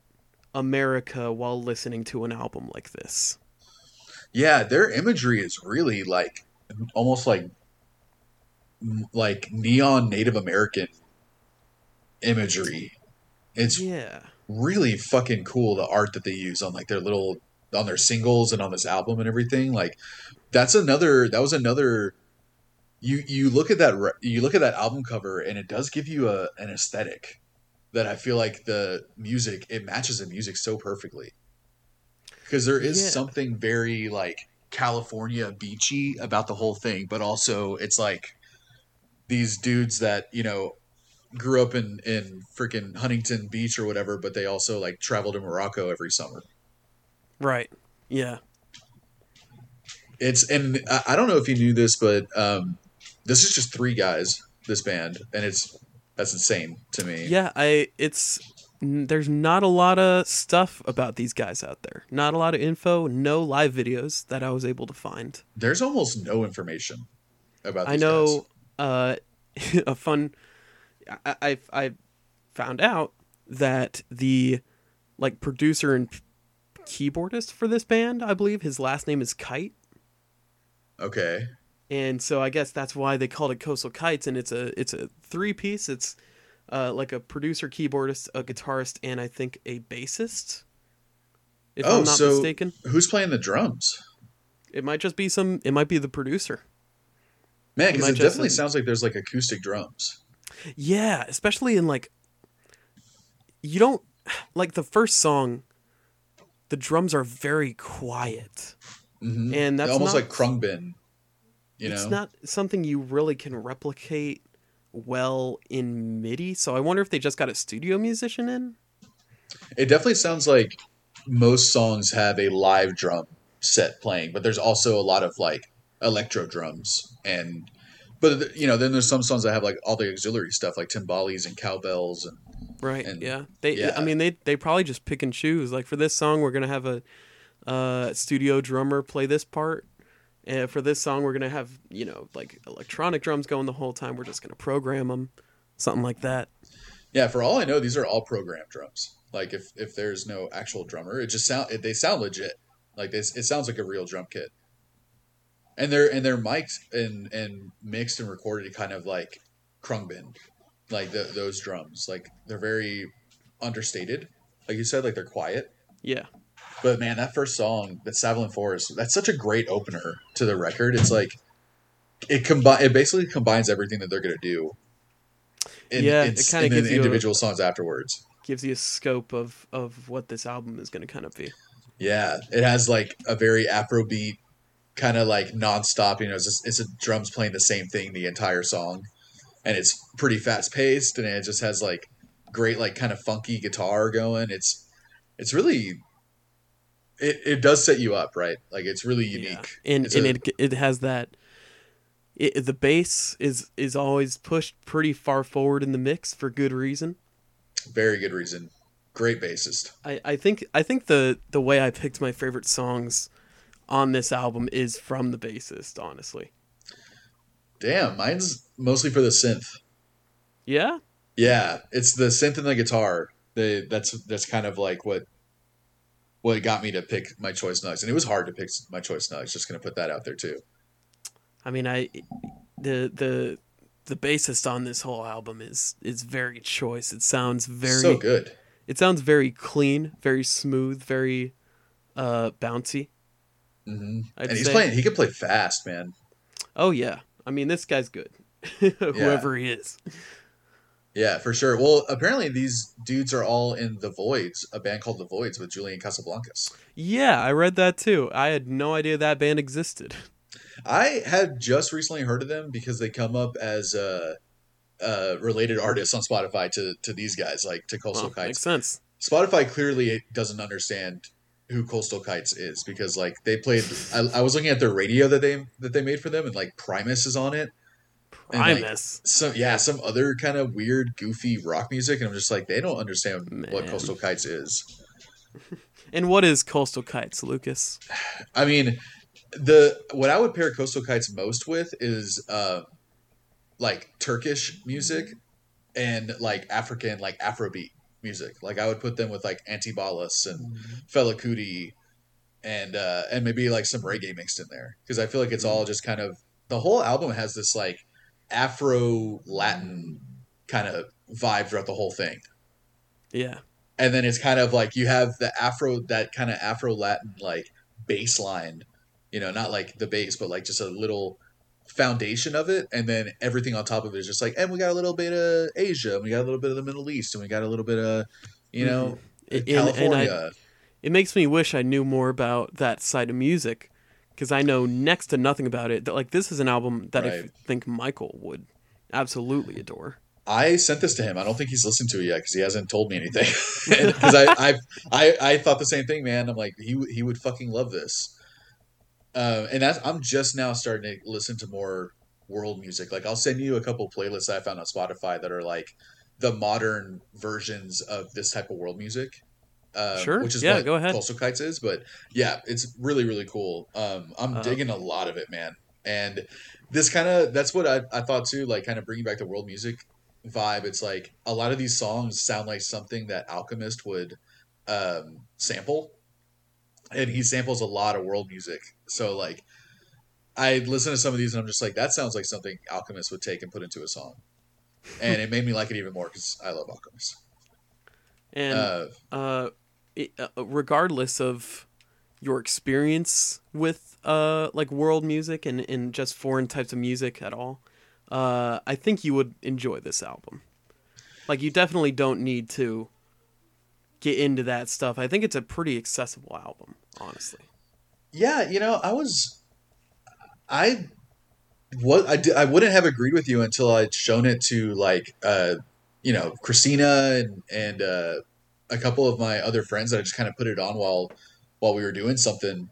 America while listening to an album like this. yeah their imagery is really like almost like like neon native american imagery it's Yeah. really fucking cool the art that they use on like their little on their singles and on this album and everything like that's another that was another you you look at that you look at that album cover and it does give you a an aesthetic that I feel like the music it matches the music so perfectly because there is Yeah. something very like California beachy about the whole thing but also it's like these dudes that you know grew up in in freaking Huntington Beach or whatever, but they also like travel to Morocco every summer. Right. Yeah. It's and I, I don't know if you knew this, but um, this is just three guys. This band, and it's that's insane to me. Yeah, I it's there's not a lot of stuff about these guys out there. Not a lot of info, no live videos that I was able to find. There's almost no information about. These I know uh a fun I I I found out that the like producer and keyboardist for this band, I believe his last name is Kite. Okay. And so I guess that's why they called it Coastal Kites, and it's a it's a three piece. It's uh, like a producer, keyboardist, a guitarist, and I think a bassist. If Oh, I'm not so- mistaken, Who's playing the drums? it might just be some. It might be the producer. Man, because it just- definitely sounds like there's like acoustic drums. Yeah, especially in like you don't like the first song. The drums are very quiet, hmm and that's almost not, like Khruangbin. You it's know, not something you really can replicate well in MIDI. So I wonder if they just got a studio musician in. It definitely sounds like most songs have a live drum set playing, but there's also a lot of like electro drums and but you know then there's some songs that have like all the auxiliary stuff like timbales and cowbells and Right. And- yeah. They. yeah. I mean, they they probably just pick and choose. Like for this song, we're gonna have a uh, studio drummer play this part. And for this song, we're gonna have you know like electronic drums going the whole time. We're just gonna program them, something like that. yeah for all I know these are all programmed drums like if if there's no actual drummer it just sound it, they sound legit like this it sounds like a real drum kit and they're and they're mic'd and and mixed and recorded kind of like Khruangbin like the, those drums like they're very understated like you said like they're quiet Yeah. But man, that first song, that Savalin Forest, that's such a great opener to the record. It's like it combine it basically combines everything that they're gonna do. in, Yeah, in, it kinda in gives the you a- individual songs afterwards. Gives you a scope of of what this album is going to kind of be. Yeah, it has like a very Afrobeat kind of like nonstop. You know, it's just, it's a drums playing the same thing the entire song, and it's pretty fast paced, and it just has like great like kind of funky guitar going. It's it's really it, it does set you up right. Like it's really unique. Yeah. And It's and a- it it has that. It, the bass is is always pushed pretty far forward in the mix for good reason. Very good reason. Great bassist. I, I think I think the the way I picked my favorite songs on this album is from the bassist. Honestly, Damn, mine's mostly for the synth. yeah, Yeah, it's the synth and the guitar. The that's that's kind of like what what got me to pick my choice nugs, and it was hard to pick my choice nugs. Just gonna put that out there too. I mean I the the the bassist on this whole album is is very choice. It sounds very so good. it sounds very clean, very smooth, very uh bouncy. hmm And he's say. playing. He can play fast, man. Oh yeah, I mean this guy's good, whoever he is. Yeah, for sure. Well, apparently these dudes are all in the Voidz, a band called the Voidz with Julian Casablancas. Yeah, I read that too. I had no idea that band existed. I had just recently heard of them because they come up as uh, uh, related artists on Spotify to to these guys, like to Coastal Well, Kites. makes sense. Spotify clearly doesn't understand who Coastal Kites is because like they played. I, I was looking at their radio that they that they made for them, and like Primus is on it. And, like, Primus. some yeah, some other kind of weird, goofy rock music, and I'm just like, they don't understand what Coastal Kites is. And what is Coastal Kites, Lucas? I mean, the what I would pair Coastal Kites most with is uh, like Turkish music and like African, like Afrobeat music. Like I would put them with like Antibalas and Fela Kuti and uh, and maybe like some reggae mixed in there because I feel like it's all just kind of the whole album has this like Afro Latin kind of vibe throughout the whole thing. Yeah. and then it's kind of like you have the afro that kind of afro latin like bass line you know not like the bass but like just a little foundation of it and then everything on top of it is just like and we got a little bit of asia and we got a little bit of the middle east and we got a little bit of you mm-hmm. know And- and I- california It makes me wish I knew more about that side of music because I know next to nothing about it. That like this is an album that I think Michael would absolutely adore. I sent this to him. I don't think he's listened to it yet because he hasn't told me anything. Because I, I, I, I thought the same thing, man. I'm like, he, would- he would fucking love this. Uh, and that's, I'm just now starting to listen to more world music. Like, I'll send you a couple playlists I found on Spotify that are like the modern versions of this type of world music. Um, Sure. Which is Yeah, what go ahead. Coastal Kites is. But yeah, it's really, really cool. Um, I'm Uh, digging a lot of it, man. And this kind of, that's what I, I thought too, like kind of bringing back the world music vibe. It's like a lot of these songs sound like something that Alchemist would um, sample, and he samples a lot of world music. So like, I listen to some of these and I'm just like, that sounds like something Alchemist would take and put into a song, and it made me like it even more because I love Alchemist. And Uh, uh, it, uh, regardless of your experience with uh like world music and, and just foreign types of music at all, uh, I think you would enjoy this album. Like you definitely don't need to get into that stuff. I think it's a pretty accessible album, honestly. yeah, you know, I was, I, what I did, I wouldn't have agreed with you until I'd shown it to like, uh, you know, Christina and and uh, a couple of my other friends that I just kind of put it on while while we were doing something,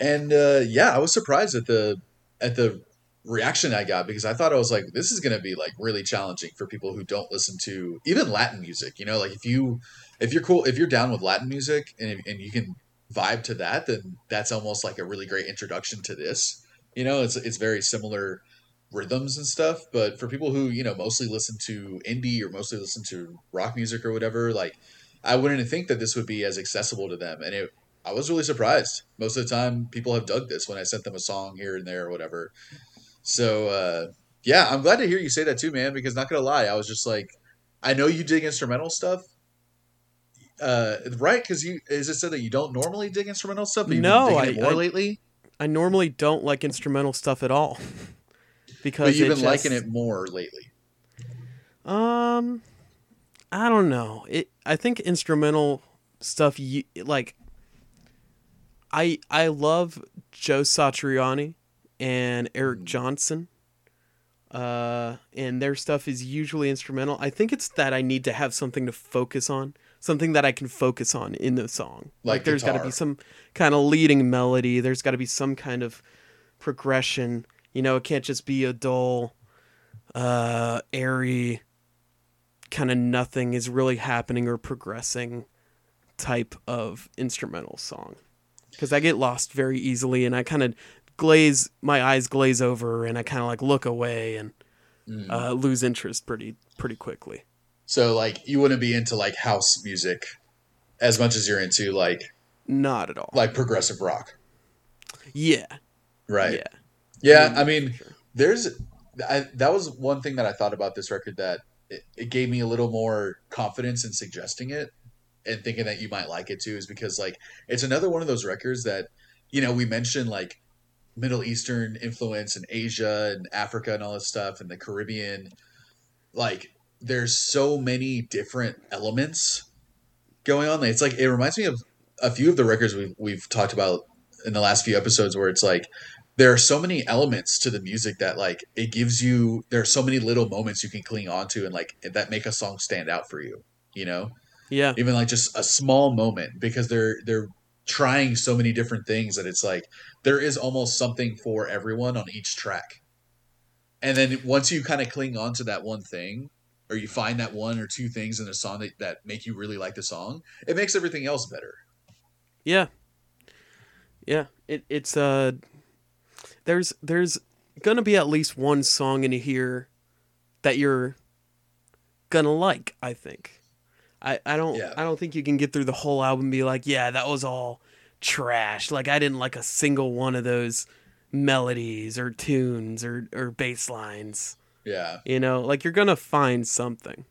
and uh, yeah, I was surprised at the at the reaction I got because I thought I was like, this is gonna be like really challenging for people who don't listen to even Latin music. You know, like if you if you're cool if you're down with Latin music and and you can vibe to that, then that's almost like a really great introduction to this. You know, it's it's very similar rhythms and stuff, but for people who you know mostly listen to indie or mostly listen to rock music or whatever, like I wouldn't think that this would be as accessible to them, and it. I was really surprised. Most of the time, people have dug this when I sent them a song here and there or whatever. So uh, yeah, I'm glad to hear you say that too, man. Because not gonna lie, I was just like, I know you dig instrumental stuff, uh, right? Because you is it said that you don't normally dig instrumental stuff, but No, I- more I- lately. I normally don't like instrumental stuff at all because But you've been liking it more lately. Um, I don't know. It. I think instrumental stuff. You like. I I love Joe Satriani and Eric Mhm. Johnson. Uh, and their stuff is usually instrumental. I think it's that I need to have something to focus on, something that I can focus on in the song. Like there's got to be some kind of leading melody. There's got to be some kind of progression. You know, it can't just be a dull, uh, airy, kind of nothing is really happening or progressing type of instrumental song. Because I get lost very easily and I kind of glaze, my eyes glaze over and I kind of like look away and Mm. uh, lose interest pretty pretty quickly. so like you wouldn't be into like house music as much as you're into like Not at all. like progressive rock, yeah. right? Yeah. Yeah, Mm, I mean, sure. there's I, that was one thing that I thought about this record that it, it gave me a little more confidence in suggesting it and thinking that you might like it too is because like it's another one of those records that you know we mentioned like Middle Eastern influence and Asia and Africa and all this stuff and the Caribbean. Like there's so many different elements going on it's like it reminds me of a few of the records we've, we've talked about in the last few episodes where it's like there are so many elements to the music that like it gives you there are so many little moments you can cling on to and like that make a song stand out for you you know Yeah. even like just a small moment because they're they're trying so many different things that it's like there is almost something for everyone on each track and then once you kind of cling on to that one thing or you find that one or two things in a song that, that make you really like the song it makes everything else better Yeah. Yeah. It it's uh there's there's gonna be at least one song in here that you're gonna like, I think. I, I don't Yeah. I don't think you can get through the whole album and be like, yeah, that was all trash. Like I didn't like a single one of those melodies or tunes or, or bass lines. yeah You know, like you're gonna find something.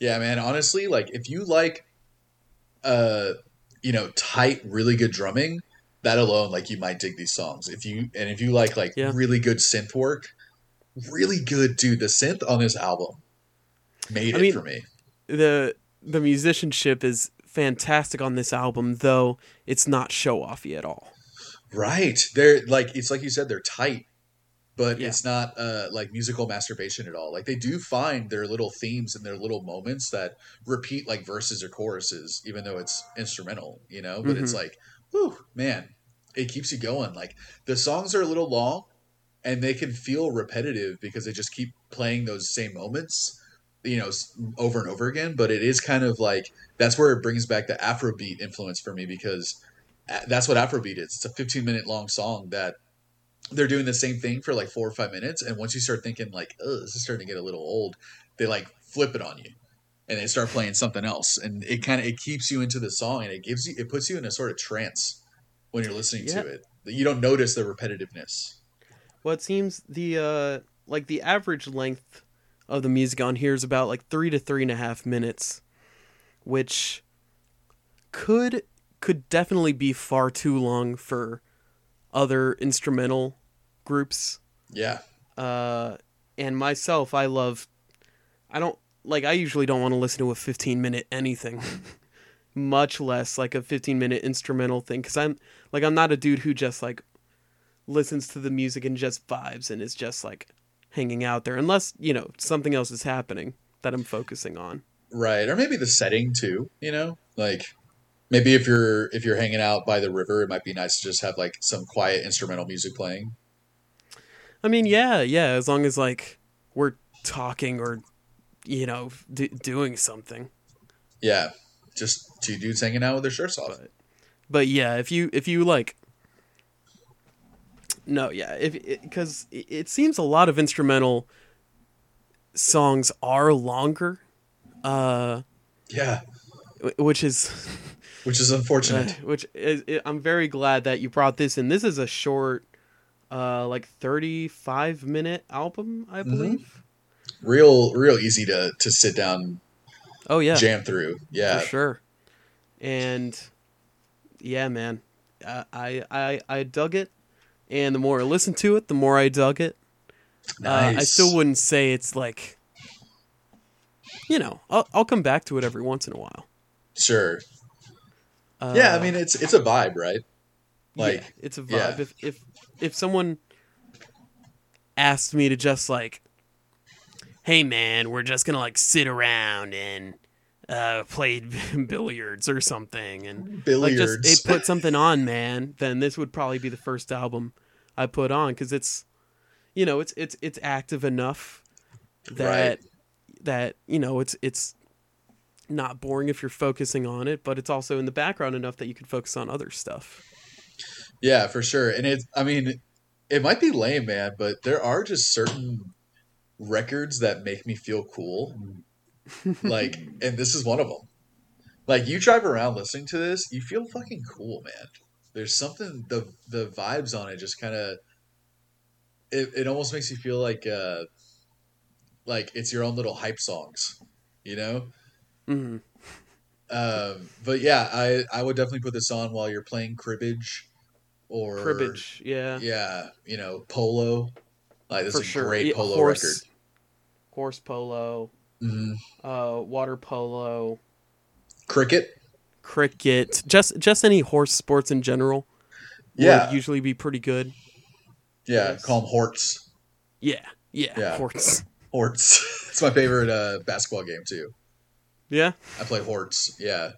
Yeah, man. Honestly, like if you like, uh, you know, tight, really good drumming, that alone, like you might dig these songs. If you and if you like like Yeah. really good synth work, really good, dude. The synth on this album made I it mean- for me. the the musicianship is fantastic on this album, though it's not show offy at all. Right? They're like it's like you said, they're tight, but Yeah. it's not uh like musical masturbation at all. Like they do find their little themes and their little moments that repeat like verses or choruses, even though it's instrumental, you know. But it's like, whew, man, it keeps you going. Like the songs are a little long, and they can feel repetitive because they just keep playing those same moments, you know, over and over again. But it is kind of like that's where it brings back the Afrobeat influence for me because uh, that's what Afrobeat is. It's a 15 minute long song that they're doing the same thing for like four or five minutes, and once you start thinking like, "Oh, this is starting to get a little old," they like flip it on you, and they start playing something else, and it kind of it keeps you into the song, and it gives you it puts you in a sort of trance when you're listening Yeah. to it. You don't notice the repetitiveness. Well, it seems the uh like the average length of the music on here is about like three to three and a half minutes, which could could definitely be far too long for other instrumental groups. Yeah, Uh, and myself, I love. I don't like. I usually don't want to listen to a fifteen minute anything, much less like a fifteen minute instrumental thing. Because I'm like I'm not a dude who just like listens to the music and just vibes and is just like hanging out there, unless you know something else is happening that I'm focusing on. right. Or maybe the setting too. You know, like maybe if you're if you're hanging out by the river, it might be nice to just have like some quiet instrumental music playing. I mean, yeah, yeah, as long as like we're talking or you know d- doing something. Yeah, just two dudes hanging out with their shirts off. But, but yeah, if you if you like, no, yeah, if because it, it seems a lot of instrumental songs are longer, uh, Yeah, which is which is uh, unfortunate. which is, i I'm very glad that you brought this in. This is a short, uh, like 35 minute album, I Mhm. believe. real, real easy to to sit down, Oh yeah, jam through. Yeah, for sure. And yeah, man, I, I I dug it, and the more I listened to it, the more I dug it. nice. Uh, I still wouldn't say it's like you know, I'll I'll come back to it every once in a while. Sure. Uh, yeah, I mean it's it's a vibe, right? like like, it's a vibe. yeah. If if if someone asked me to just like, hey man, we're just gonna like sit around and uh play billiards or something and like just put something on, man, then this would probably be the first album I put on because it's, you know, it's it's it's active enough that Right. that you know it's it's not boring if you're focusing on it, but it's also in the background enough that you can focus on other stuff. Yeah, for sure. And it's, I mean, it might be lame, man, but there are just certain records that make me feel cool. like, and this is one of them. Like, you drive around listening to this, you feel fucking cool, man. There's something, the the vibes on it just kind of, it, it almost makes you feel like, uh, like it's your own little hype songs, you know? Mm-hmm. Um, but yeah, I, I would definitely put this on while you're playing cribbage or Cribbage, yeah, yeah, you know, polo. Like this for is a sure. great Yeah, polo horse, horse polo, record. hmm uh, water polo, Cricket. cricket, just just any horse sports in general. Yeah. would usually be pretty good. Yeah, Yes. call them horts. Yeah, yeah, Yeah. horse. Horts. it's my favorite uh, basketball game too. Yeah, I play horts. Yeah.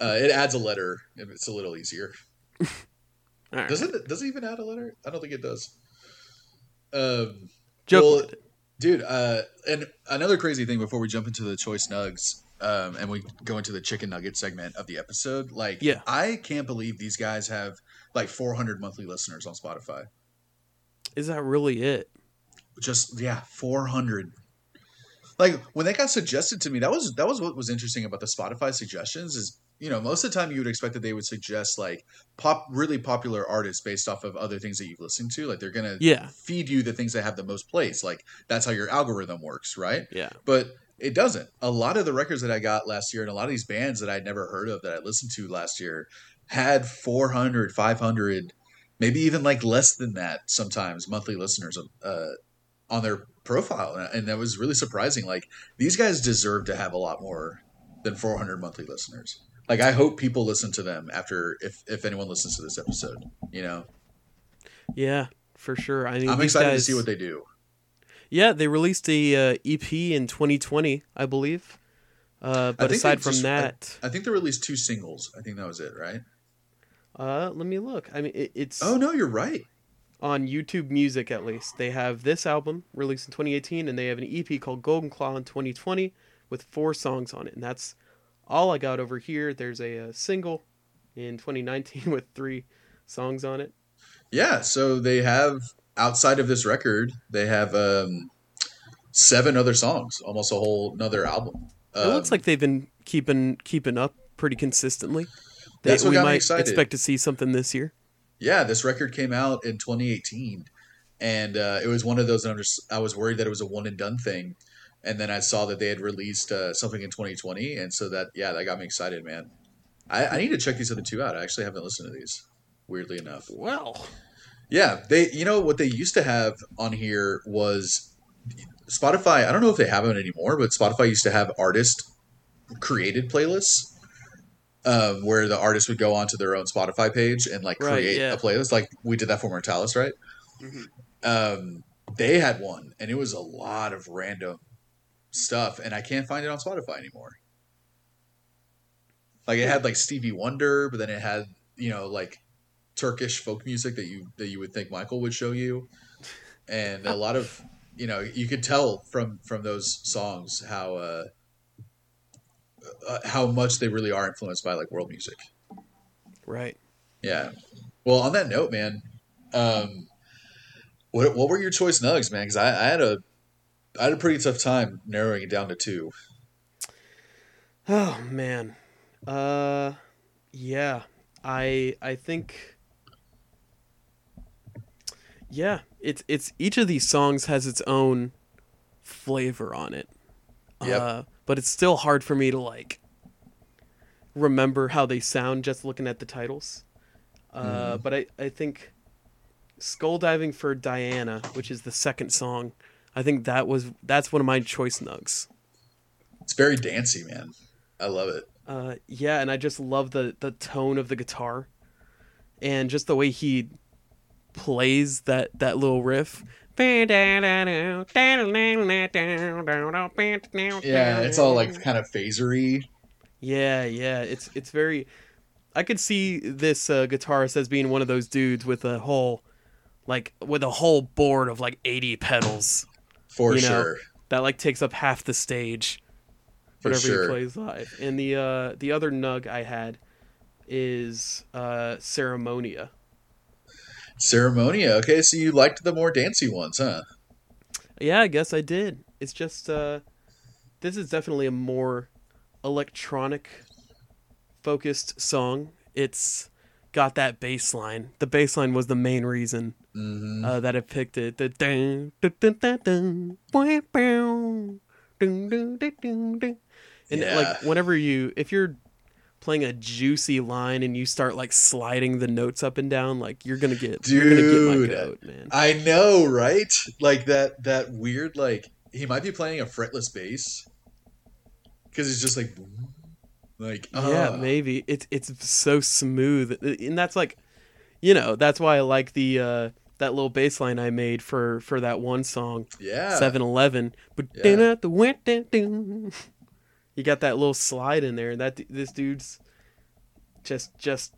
Uh, it adds a letter. It's a little easier. All right. Does it? Does it even add a letter? I don't think it does. Um, well, dude. Uh, and another crazy thing before we jump into the choice nugs, um, and we go into the chicken nugget segment of the episode. Like, Yeah. I can't believe these guys have like 400 monthly listeners on Spotify. Is that really it? Just yeah, 400. Like when they got suggested to me, that was that was what was interesting about the Spotify suggestions is you know most of the time you would expect that they would suggest like pop really popular artists based off of other things that you've listened to like they're gonna Yeah, feed you the things that have the most plays like that's how your algorithm works right? Yeah, but it doesn't. A lot of the records that i got last year and a lot of these bands that i'd never heard of that i listened to last year had 400 500 maybe even like less than that sometimes monthly listeners uh, on their profile. And that was really surprising. Like these guys deserve to have a lot more than 400 monthly listeners like i hope people listen to them after if if anyone listens to this episode you know yeah, for sure. I mean, i'm excited guys, to see what they do Yeah, they released a uh, EP in 2020, I believe. Uh, but think aside from just- that, i think they released two singles i think that was it right uh, let me look. I mean, it, it's oh no you're right on YouTube Music at least. They have this album released in 2018, and they have an EP called Golden Claw in 2020 with four songs on it, and that's all I got over here. There's a, uh single in 2019 with three songs on it. Yeah, so they have outside of this record, they have um, seven other songs, almost a whole another album. it looks Um, like they've been keeping keeping up pretty consistently. They, That's what we got me might excited. expect to see something this year. yeah, this record came out in 2018, and uh, it was one of those. that I'm just I was worried that it was a one and done thing, and then I saw that they had released uh, something in 2020, and so that yeah, that got me excited, man. I, I need to check these other two out. I actually haven't listened to these. Weirdly enough, Well, Yeah, they you know what they used to have on here was Spotify. I don't know if they have it anymore, but Spotify used to have artist created playlists. Um, where the artist would go onto their own Spotify page and like Right, create yeah. a playlist, like we did that for Mortalis, right? Mhm. Um, they had one, and it was a lot of random stuff, and I can't find it on Spotify anymore. Like it had like Stevie Wonder, but then it had you know like Turkish folk music that you that you would think Michael would show you, and a lot of you know you could tell from from those songs how uh, uh, how much they really are influenced by like world music. right. Yeah. Well, on that note, man, um, what what were your choice nugs, man? Because I, I had a I had a pretty tough time narrowing it down to two. Oh man. Uh yeah. I I think Yeah, it's it's each of these songs has its own flavor on it. Yep. Uh but it's still hard for me to like remember how they sound just looking at the titles. Uh but I I think Skull Diving for Diana, which is the second song, I think that was that's one of my choice nugs. It's very dancey, man. I love it. Uh, yeah, and I just love the the tone of the guitar, and just the way he plays that that little riff. Yeah, it's all like kind of phasery. Yeah, yeah, it's it's very. I could see this uh, guitarist as being one of those dudes with a whole, like with a whole board of like eighty pedals For You know, sure. that like takes up half the stage. For whenever sure. he plays live. And the uh, the other nug I had is uh, Ceremonia. Ceremonia. Okay, so you liked the more dancey ones, huh? Yeah, I guess I did. It's just uh, this is definitely a more electronic focused song. It's got that bass line. The bass line was the main reason hmm uh, that I picked it. The dun, dun, dun, dun, dun, dun, dun, dun, dun, dun. And Yeah. like whenever you if you're playing a juicy line and you start like sliding the notes up and down, like you're gonna get you're gonna get my Dude. goat, man. I know, right? Like that that weird like he might be playing a fretless bass because he's just like boom, like yeah, ah. maybe it's it's so smooth, and that's like, you know, that's why I like the uh, that little bass line I made for for that one song, yeah Seven Eleven. But Yeah. the went you got that little slide in there. That this dude's just just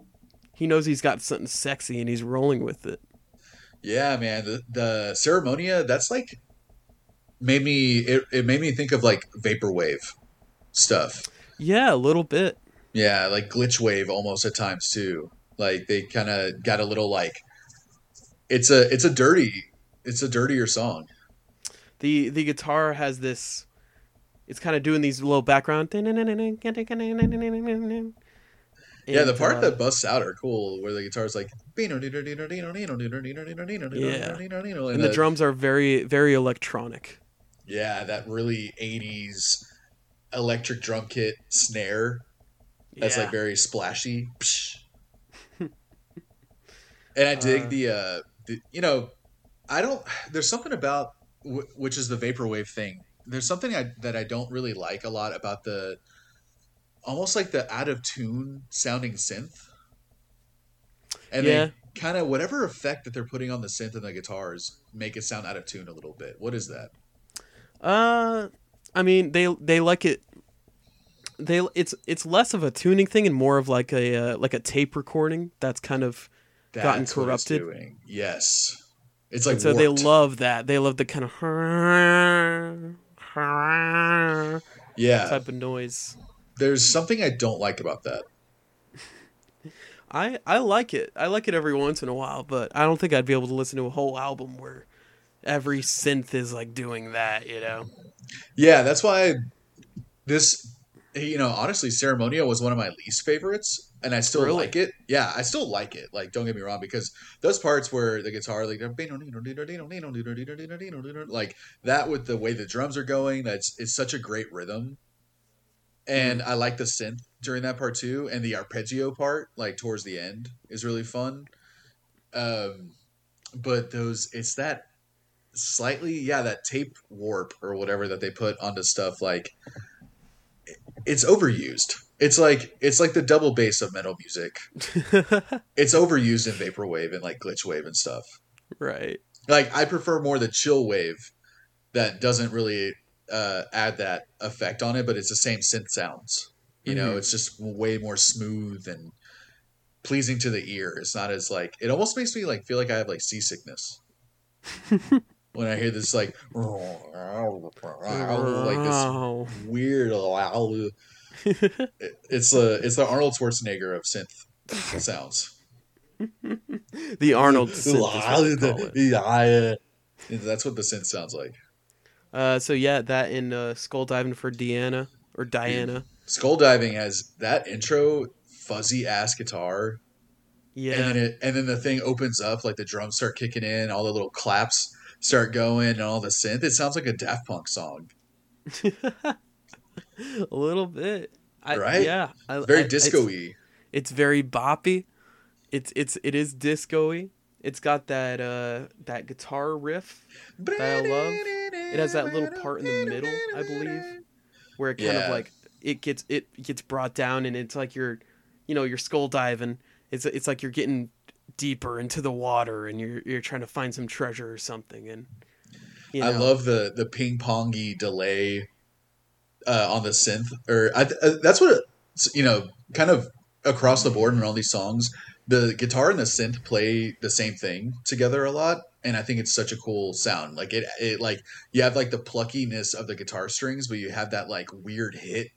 he knows he's got something sexy and he's rolling with it. yeah man the, the ceremonia that's like made me it, it made me think of like vaporwave stuff Yeah, a little bit. yeah like glitch wave almost at times too like they kind of got a little like it's a it's a dirty it's a dirtier song the The guitar has this. It's kind of doing these little background. yeah the part uh, that busts out are cool where the guitar's like and and the drums are very very electronic. yeah that really 80s electric drum kit snare that's Yeah. like very splashy and i dig Uh, the uh the, you know i don't there's something about wh- which is the vaporwave thing there's something I, that i don't really like a lot about the almost like the out of tune sounding synth and Yeah. they kind of whatever effect that they're putting on the synth and the guitars make it sound out of tune a little bit what is that Uh, I mean they they like it. They it's it's less of a tuning thing and more of like a uh, like a tape recording that's kind of Gotten That's what corrupted. yes it's like and so they love that they love the kind of yeah type of noise. there's something i don't like about that I I like it. I like it every once in a while, but I don't think I'd be able to listen to a whole album where every synth is like doing that. You know. Yeah, that's why this, you know, honestly, Ceremonia was one of my least favorites, and I still Really? like it. Yeah, I still like it. Like, don't get me wrong, because those parts where the guitar, like, like that with the way the drums are going, that's it's such a great rhythm. And I like the synth during that part too, and the arpeggio part, like towards the end, is really fun. Um, but those, it's that slightly yeah that tape warp or whatever that they put onto stuff like it's overused. It's like it's like the double bass of metal music. It's overused in vaporwave and like glitch wave and stuff. Right. like i prefer more the chill wave that doesn't really uh, add that effect on it but it's the same synth sounds. You know Mhm. it's just way more smooth and pleasing to the ear. It's not as like it almost makes me like feel like i have like seasickness when I hear this like like this weird it- it's the it's the Arnold Schwarzenegger of synth sounds. the Arnold synth is what they call it. Yeah, that's what the synth sounds like. Uh, so yeah, that in uh, Skull Diving for Deanna or Diana. Skull diving has that intro fuzzy ass guitar, Yeah, and then it and then the thing opens up like the drums start kicking in, all the little claps start going, and all the synth. It sounds like a Daft Punk song, a little bit. I, Right? Yeah, I, very I- it's- disco-y. It's, very boppy. It's it's it is disco-y. It's got that uh that guitar riff. that I love. It has that little part in the middle, I believe. where it kind Yeah. of like it gets it gets brought down and it's like you're you know you're skull diving it's it's like you're getting deeper into the water and you're you're trying to find some treasure or something and you know, I love the the ping pongy delay uh, on the synth, or I, uh, that's what you know, kind of across the board in all these songs. The guitar and the synth play the same thing together a lot, and I think it's such a cool sound. Like it, it like you have like the pluckiness of the guitar strings, but you have that like weird hit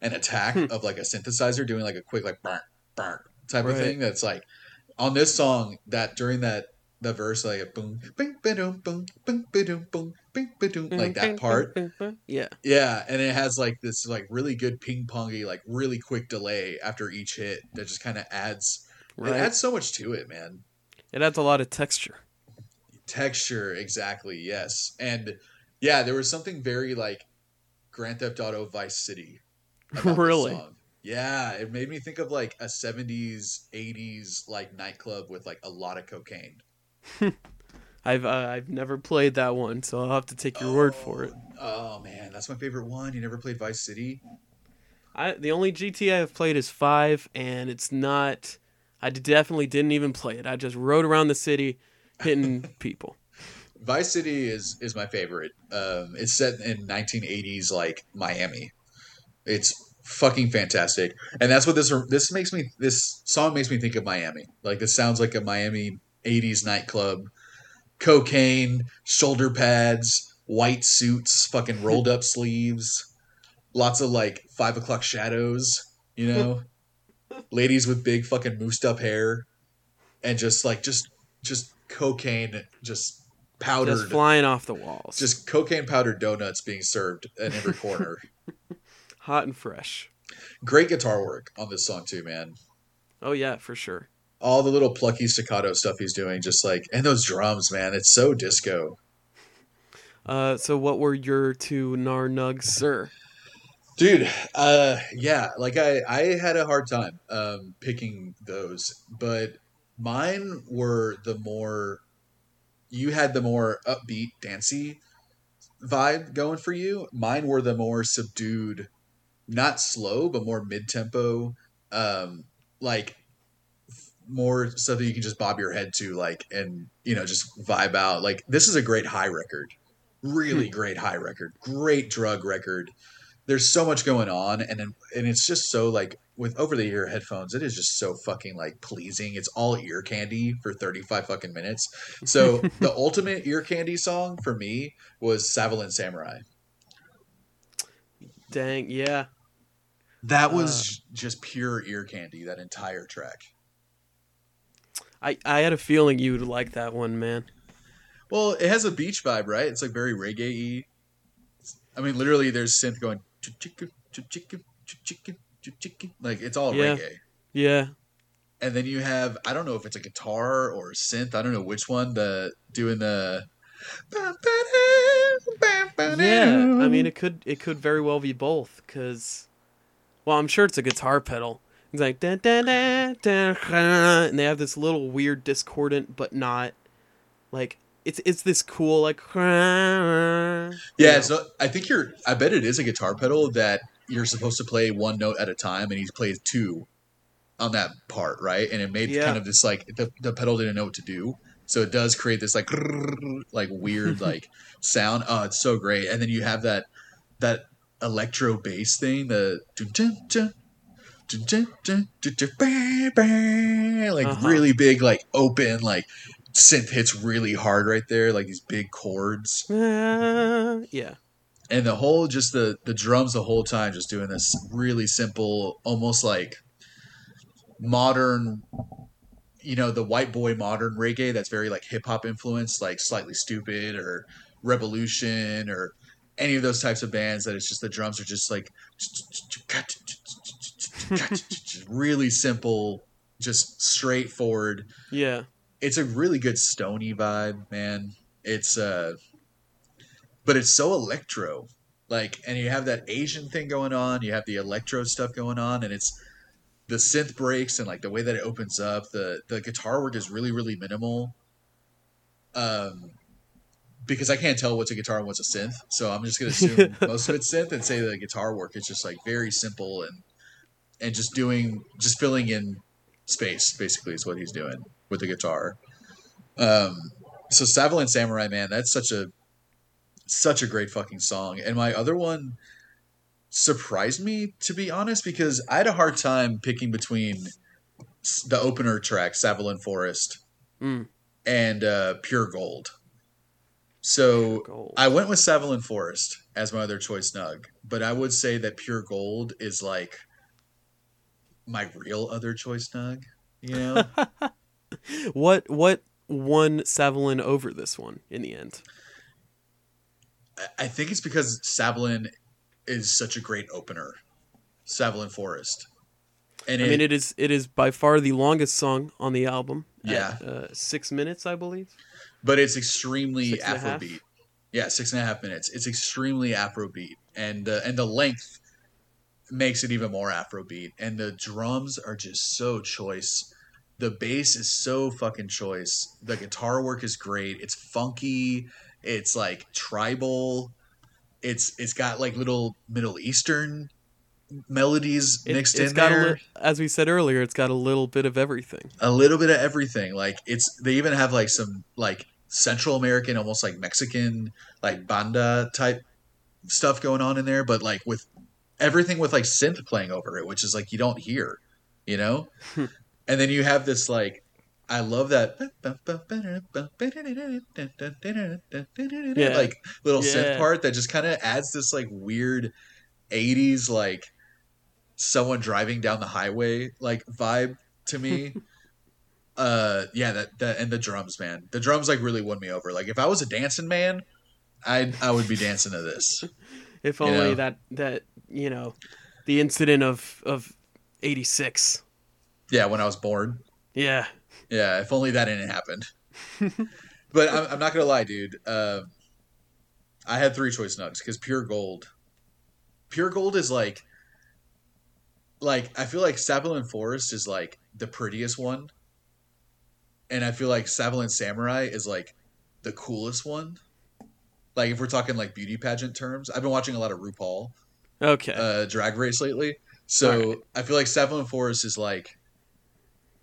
and attack Hmm. of like a synthesizer doing like a quick like burn burn type of thing. That's like on this song that during that the verse like a boom bing ba-doom, boom bing ba-doom, boom bing ba-doom, like that part. yeah. Yeah and it has like this like really good ping pongy like really quick delay after each hit that just kind of adds right. it adds so much to it man. It adds a lot of texture. Texture exactly yes. And yeah there was something very like grand theft auto vice city Really? Yeah it made me think of like a 70s 80s like nightclub with like a lot of cocaine I've uh, I've never played that one so I'll have to take your word for it oh man that's my favorite one you never played vice city I the only GTA I've played is five, and it's not. I definitely didn't even play it. I just rode around the city, hitting people. Vice City is is my favorite. Um, it's set in 1980s like Miami. It's fucking fantastic, and that's what this this makes me. This song makes me think of Miami. Like this sounds like a Miami 80s nightclub. Cocaine, shoulder pads, white suits, fucking rolled up sleeves, lots of like five o'clock shadows. You know, ladies with big fucking moosed up hair, and just like just just cocaine just powdered Just flying off the walls, just cocaine powdered donuts being served in every corner. hot and fresh. Great guitar work on this song too, man. Oh yeah, for sure. All the little plucky staccato stuff he's doing, just like and those drums, man, it's so disco. Uh, so what were your two nar nugs, sir? Dude, uh yeah, like I I had a hard time um picking those, but mine were the more you had the more upbeat dancey vibe going for you. Mine were the more subdued, not slow, but more mid-tempo um like more stuff that you can just bob your head to like and you know just vibe out. Like this is a great high record. Really great high record. Great drug record there's so much going on and then- and it's just so like with over the ear headphones it is just so fucking like pleasing it's all ear candy for 35 fucking minutes so the ultimate ear candy song for me was Savalan Samurai Dang, yeah. That uh, was just pure ear candy that entire track I I had a feeling you would like that one, man. well it has a beach vibe right it's like very reggae. I mean literally there's synth going "Chu-chicka, chu-chicka, chu-chicka, chu-chicka." like it's all Yeah. reggae Yeah, and then you have I don't know if it's a guitar or a synth. I don't know which one. The doing the yeah. I mean, it could it could very well be both, cause, well, I'm sure it's a guitar pedal. It's like da da da da, and they have this little weird discordant, but not like it's it's this cool like. yeah. you know. So I think you're. I bet it is a guitar pedal that you're supposed to play one note at a time, and he plays two on that part, right? And it made Yeah. kind of this like the the pedal didn't know what to do. So it does create this like like weird like sound. Oh, it's so great. And then you have that that electro bass thing, the like uh-huh. really big, like open, like synth hits really hard right there, like these big chords. Uh, yeah. And the whole, just the the drums the whole time, just doing this really simple, almost like modern you know the white boy modern reggae that's very like hip hop influenced, like slightly stupid or revolution or any of those types of bands that it's just the drums are just like really simple, just straightforward. Yeah. It's a really good stony vibe, man. It's uh but it's so electro. Like and you have that Asian thing going on, you have the electro stuff going on and it's the synth breaks and like the way that it opens up, the the guitar work is really really minimal. Um because I can't tell what's a guitar and what's a synth, so I'm just gonna assume most of it's synth and say the guitar work is just like very simple and and just doing just filling in space basically is what he's doing with the guitar. Um, so Savalan Samurai, man, that's such a such a great fucking song. And my other one surprised me to be honest because I had a hard time picking between the opener track Savalan Forest Mm. and uh, Pure Gold. So Gold. I went with Savalan Forest as my other choice nug, but I would say that Pure Gold is like my real other choice nug. You know, what what won Savalan over this one in the end? I- think it's because Savalan is such a great opener. Savalan Forest, and I mean, it is it is by far the longest song on the album. Yeah. at, uh, six minutes, I believe. But it's extremely Six and a half? Afrobeat. Yeah, six and a half minutes. It's extremely Afrobeat, and uh, and the length makes it even more Afrobeat. And the drums are just so choice. The bass is so fucking choice. The guitar work is great. It's funky. It's like tribal. It's it's got like little Middle Eastern melodies It, mixed it's in got there. li- as we said earlier, it's got a little bit of everything. a little bit of everything. Like it's they even have like some like Central American, almost like Mexican, like banda type stuff going on in there, but like with everything with like synth playing over it, which is like you don't hear, you know. Hmm. and then you have this like. I love that Yeah. like little Yeah. synth part that just kind of adds this like weird 80s like someone driving down the highway like vibe to me. uh yeah, that that and the drums, man. The drums like really won me over. Like if I was a dancing man, I I would be dancing to this. If You only know? that that you know, the incident of of eighty six. Yeah, when I was born. Yeah, Yeah, if only that didn't happen. but I'm, I'm not gonna lie, dude. Uh, I had three choice nugs because pure gold. Pure gold is like, like I feel like Savalan Forest is like the prettiest one, and I feel like Savalan Samurai is like the coolest one. Like if we're talking like beauty pageant terms, I've been watching a lot of RuPaul okay. uh, drag race lately. So Alright. I feel like Savalan Forest is like,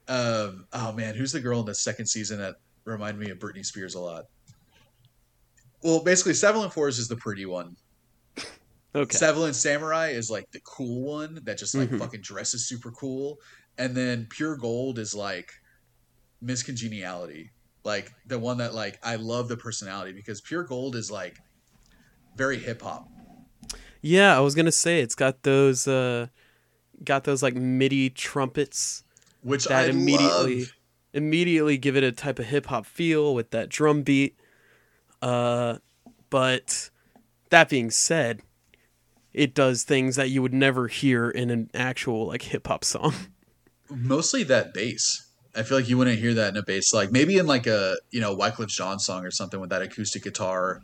um, oh man, who's the girl in the second season that reminded me of Britney Spears a lot? Well, basically, Savalan Forest is the pretty one. okay. Savalan Samurai is like the cool one that just like Mhm. fucking dresses super cool, and then Pure Gold is like Miss Congeniality, like the one that like I love the personality because Pure Gold is like very hip hop. yeah, I was gonna say it's got those uh, got those like MIDI trumpets Which that I immediately love. immediately give it a type of hip hop feel with that drum beat. Uh, but that being said, it does things that you would never hear in an actual like hip hop song. mostly that bass. I feel like you wouldn't hear that in a bass, like maybe in like a you know Wyclef Jean song or something with that acoustic guitar.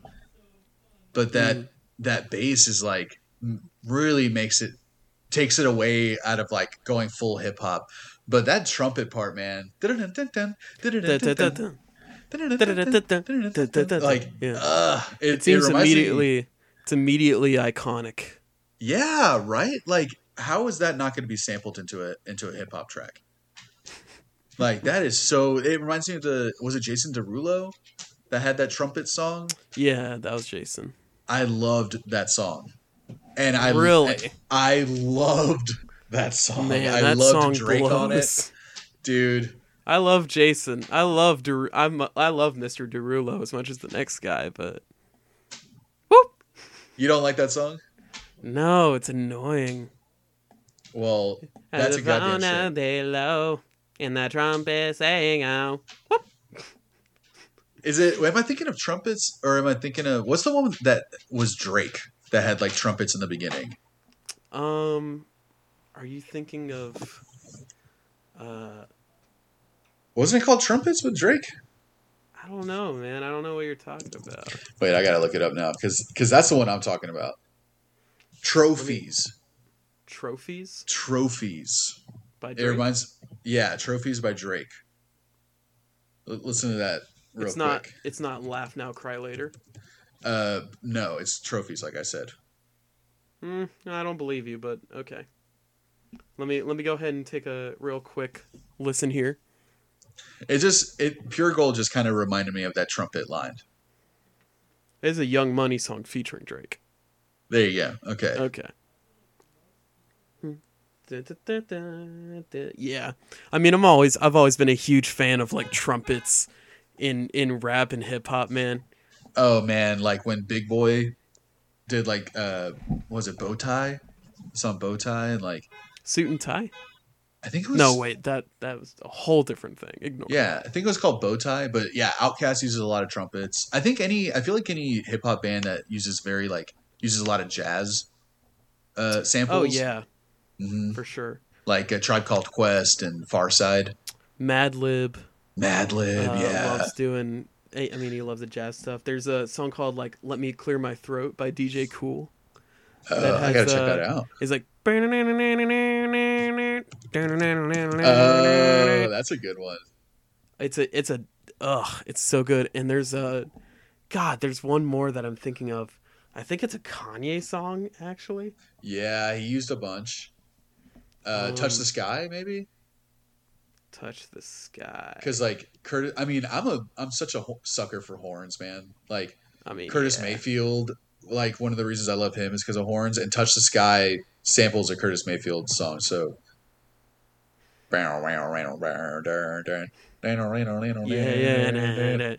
But that Mm. that bass is like really makes it takes it away out of like going full hip hop. But that trumpet part, man, like Yeah. uh, it, It seems me- immediately it's immediately iconic. yeah, right. Like, how is that not going to be sampled into a into a hip hop track? Like that is so. It reminds me of the was it Jason Derulo that had that trumpet song? Yeah, that was Jason. I loved that song, and I Really? I loved that song. Man, I that loved song Drake on it, dude. I love Jason. I love Deru- I'm I love Mr. Derulo as much as the next guy, but whoop. You don't like that song? No, it's annoying. Well, that's a goddamn shame. below, and the trumpet saying oh. Whoop. Is it? Am I thinking of trumpets, or am I thinking of what's the one that was Drake that had like trumpets in the beginning? Um, are you thinking of? Uh, Wasn't it called Trumpets with Drake? I don't know, man. I don't know what you're talking about. Wait, I gotta look it up now because because that's the one I'm talking about. Trophies, Trophies trophies. By It reminds, yeah, trophies by Drake. L- listen to that. real it's not. quick. It's not laugh now, cry later. Uh, no, it's trophies, like I said. Hmm, I don't believe you, but okay. Let me let me go ahead and take a real quick listen here. It just it pure gold just kind of reminded me of that trumpet line. It's a Young Money song featuring Drake. There you go. Okay. Okay. Yeah, I mean, I'm always I've always been a huge fan of like trumpets in in rap and hip hop, man. Oh man, like when Big Boi did like uh was it bow tie? Some bow tie and like Suit and tie? I think it was No, wait, that that was a whole different thing. Ignore. Yeah, I think it was called bow tie, but yeah, Outkast uses a lot of trumpets. I think any I feel like any hip hop band that uses very like uses a lot of jazz uh samples. Oh yeah, hmm for sure. Like a Tribe Called Quest and Pharcyde. Madlib Madlib, uh, yeah. loves doing. I mean, he loves the jazz stuff. There's a song called like "Let Me Clear My Throat" by DJ Kool. Uh, that I gotta check uh, that out. It's like. Oh, that's a good one. It's a it's a ugh, it's so good. And there's a God, there's one more that I'm thinking of. I think it's a Kanye song actually. Yeah, he used a bunch. Uh, Touch Um, the Sky, maybe? Touch the sky. Because like Curtis, I mean, I'm a I'm such a ho- sucker for horns, man. Like I mean Curtis yeah. Mayfield, like one of the reasons I love him is because of horns. And Touch the Sky samples a Curtis Mayfield song, so. Yeah, yeah, nah, nah.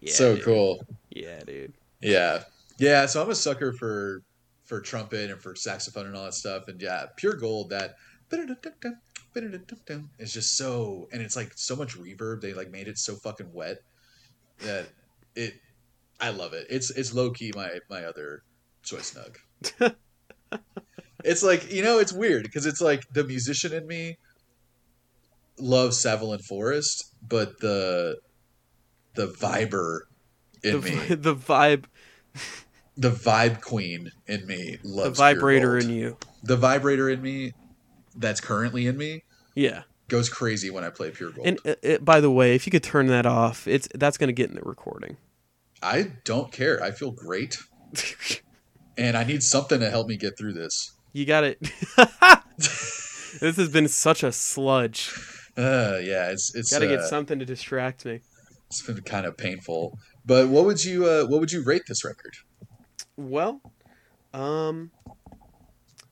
Yeah, so cool. Yeah, dude. Yeah. Yeah, so I'm a sucker for for trumpet and for saxophone and all that stuff. And yeah, pure gold that it's just so and it's like so much reverb. They like made it so fucking wet that it I love it. It's it's low key my my other choice nug. it's like, you know, it's weird because it's like the musician in me loves Savalan Forest, but the the viber in The, me the vibe, the vibe queen in me the loves vibrator in you. The vibrator in me that's currently in me Yeah. goes crazy when I play pure gold. And uh, uh, by the way, if you could turn that off, it's that's gonna get in the recording. I don't care. I feel great, and I need something to help me get through this. you got it. this has been such a sludge. Uh, yeah, it's it's Got to uh, get something to distract me. it's been kind of painful. But what would you uh, what would you rate this record? Well, um,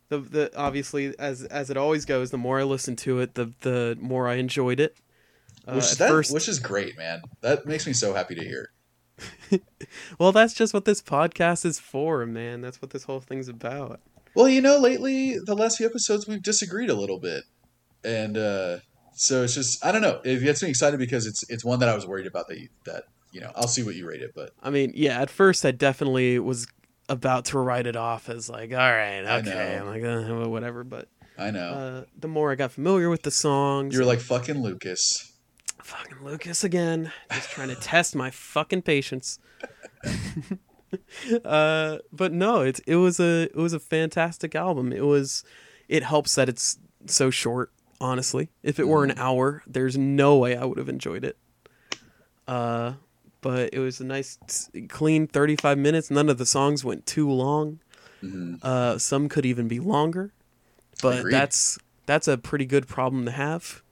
the the obviously as as it always goes, the more I listened to it, the the more I enjoyed it. Uh, Which at that first, which is great, man. That makes me so happy to hear. well, that's just what this podcast is for, man. That's what this whole thing's about. Well, you know, lately the last few episodes we've disagreed a little bit, and uh, so it's just I don't know. It gets me excited because it's it's one that I was worried about that you, that you know I'll see what you rate it, but I mean, yeah, at first I definitely was about to write it off as like, all right, okay. I'm like, uh, whatever. But I know uh, the more I got familiar with the songs, you're like fucking Lucas. fucking Lucas again, just trying to test my fucking patience. uh, but no, it's it was a it was a fantastic album. It was it helps that it's so short. Honestly, if it were an hour, there's no way I would have enjoyed it. Uh, but it was a nice, clean 35 minutes. None of the songs went too long. hmm Uh, some could even be longer, but Agreed. that's that's a pretty good problem to have.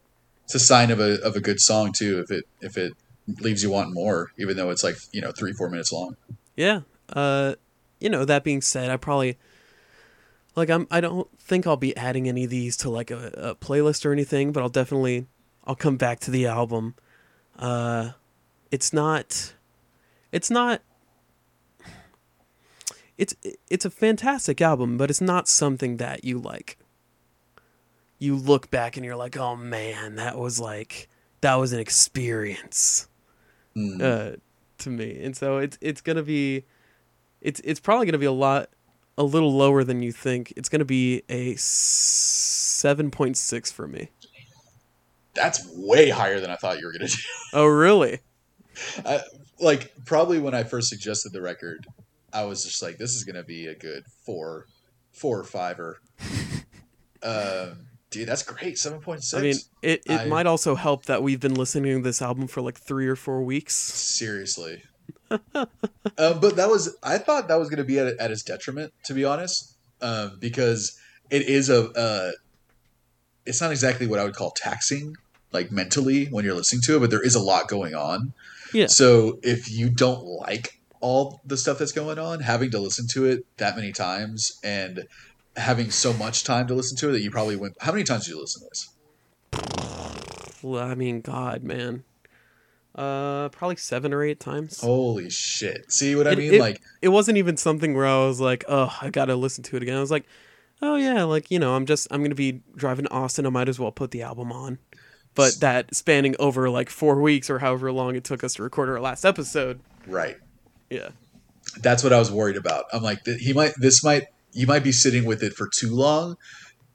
It's a sign of a of a good song too. If it if it leaves you wanting more, even though it's like you know three four minutes long. Yeah. Uh, you know, that being said, I probably like I'm I don't think I'll be adding any of these to like a, a playlist or anything, but I'll definitely I'll come back to the album. Uh, it's not it's not it's it's a fantastic album, but it's not something that you like you look back and you're like, "Oh man, that was like that was an experience." Mm. uh, to me, and so it's it's gonna be, it's it's probably gonna be a lot, a little lower than you think. It's gonna be a seven point six for me. That's way higher than I thought you were gonna do. Oh really? I, like probably when I first suggested the record, I was just like, this is gonna be a good four, four or fiver. um, Dude, that's great. Seven point six. I mean, it, it I- might also help that we've been listening to this album for like three or four weeks. seriously. um, but that was I thought that was going to be at, at his detriment, to be honest, um, because it is a. Uh, it's not exactly what I would call taxing, like mentally when you're listening to it, but there is a lot going on. Yeah. So if you don't like all the stuff that's going on, having to listen to it that many times and having so much time to listen to it that you probably went. How many times did you listen to this? Well, I mean, God, man. Uh, probably seven or eight times. Holy shit! See what I mean? it- like It wasn't even something where I was like, oh, I gotta listen to it again. I was like, oh yeah, like you know, I'm just I'm gonna be driving to Austin. I might as well put the album on. But that spanning over like four weeks or however long it took us to record our last episode. right. Yeah. that's what I was worried about. I'm like, he might, this might, you might be sitting with it for too long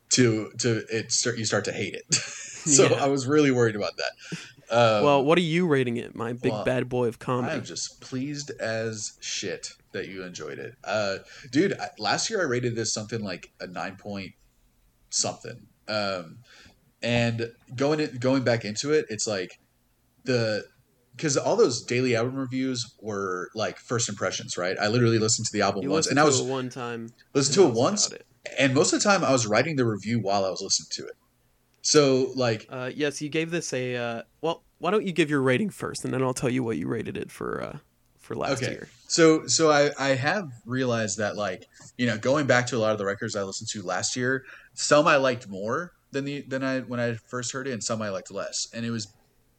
to, to it start, you start to hate it. so Yeah. I was really worried about that. Um, well, what are you rating it, my big well, bad boy of comedy? I'm just pleased as shit that you enjoyed it. Uh, dude, I, last year I rated this something like a nine point something. Um, and going it, going back into it, it's like the, because all those daily album reviews were like first impressions, right? I literally listened to the album you once, and I was one time. listened to it once, it. and most of the time I was writing the review while I was listening to it. So like, Uh, yes, you gave this a. Uh, well, why don't you give your rating first, and then I'll tell you what you rated it for. Uh, for last Okay. year. so so I I have realized that like you know going back to a lot of the records I listened to last year, some I liked more than the than I when I first heard it, and some I liked less, and it was.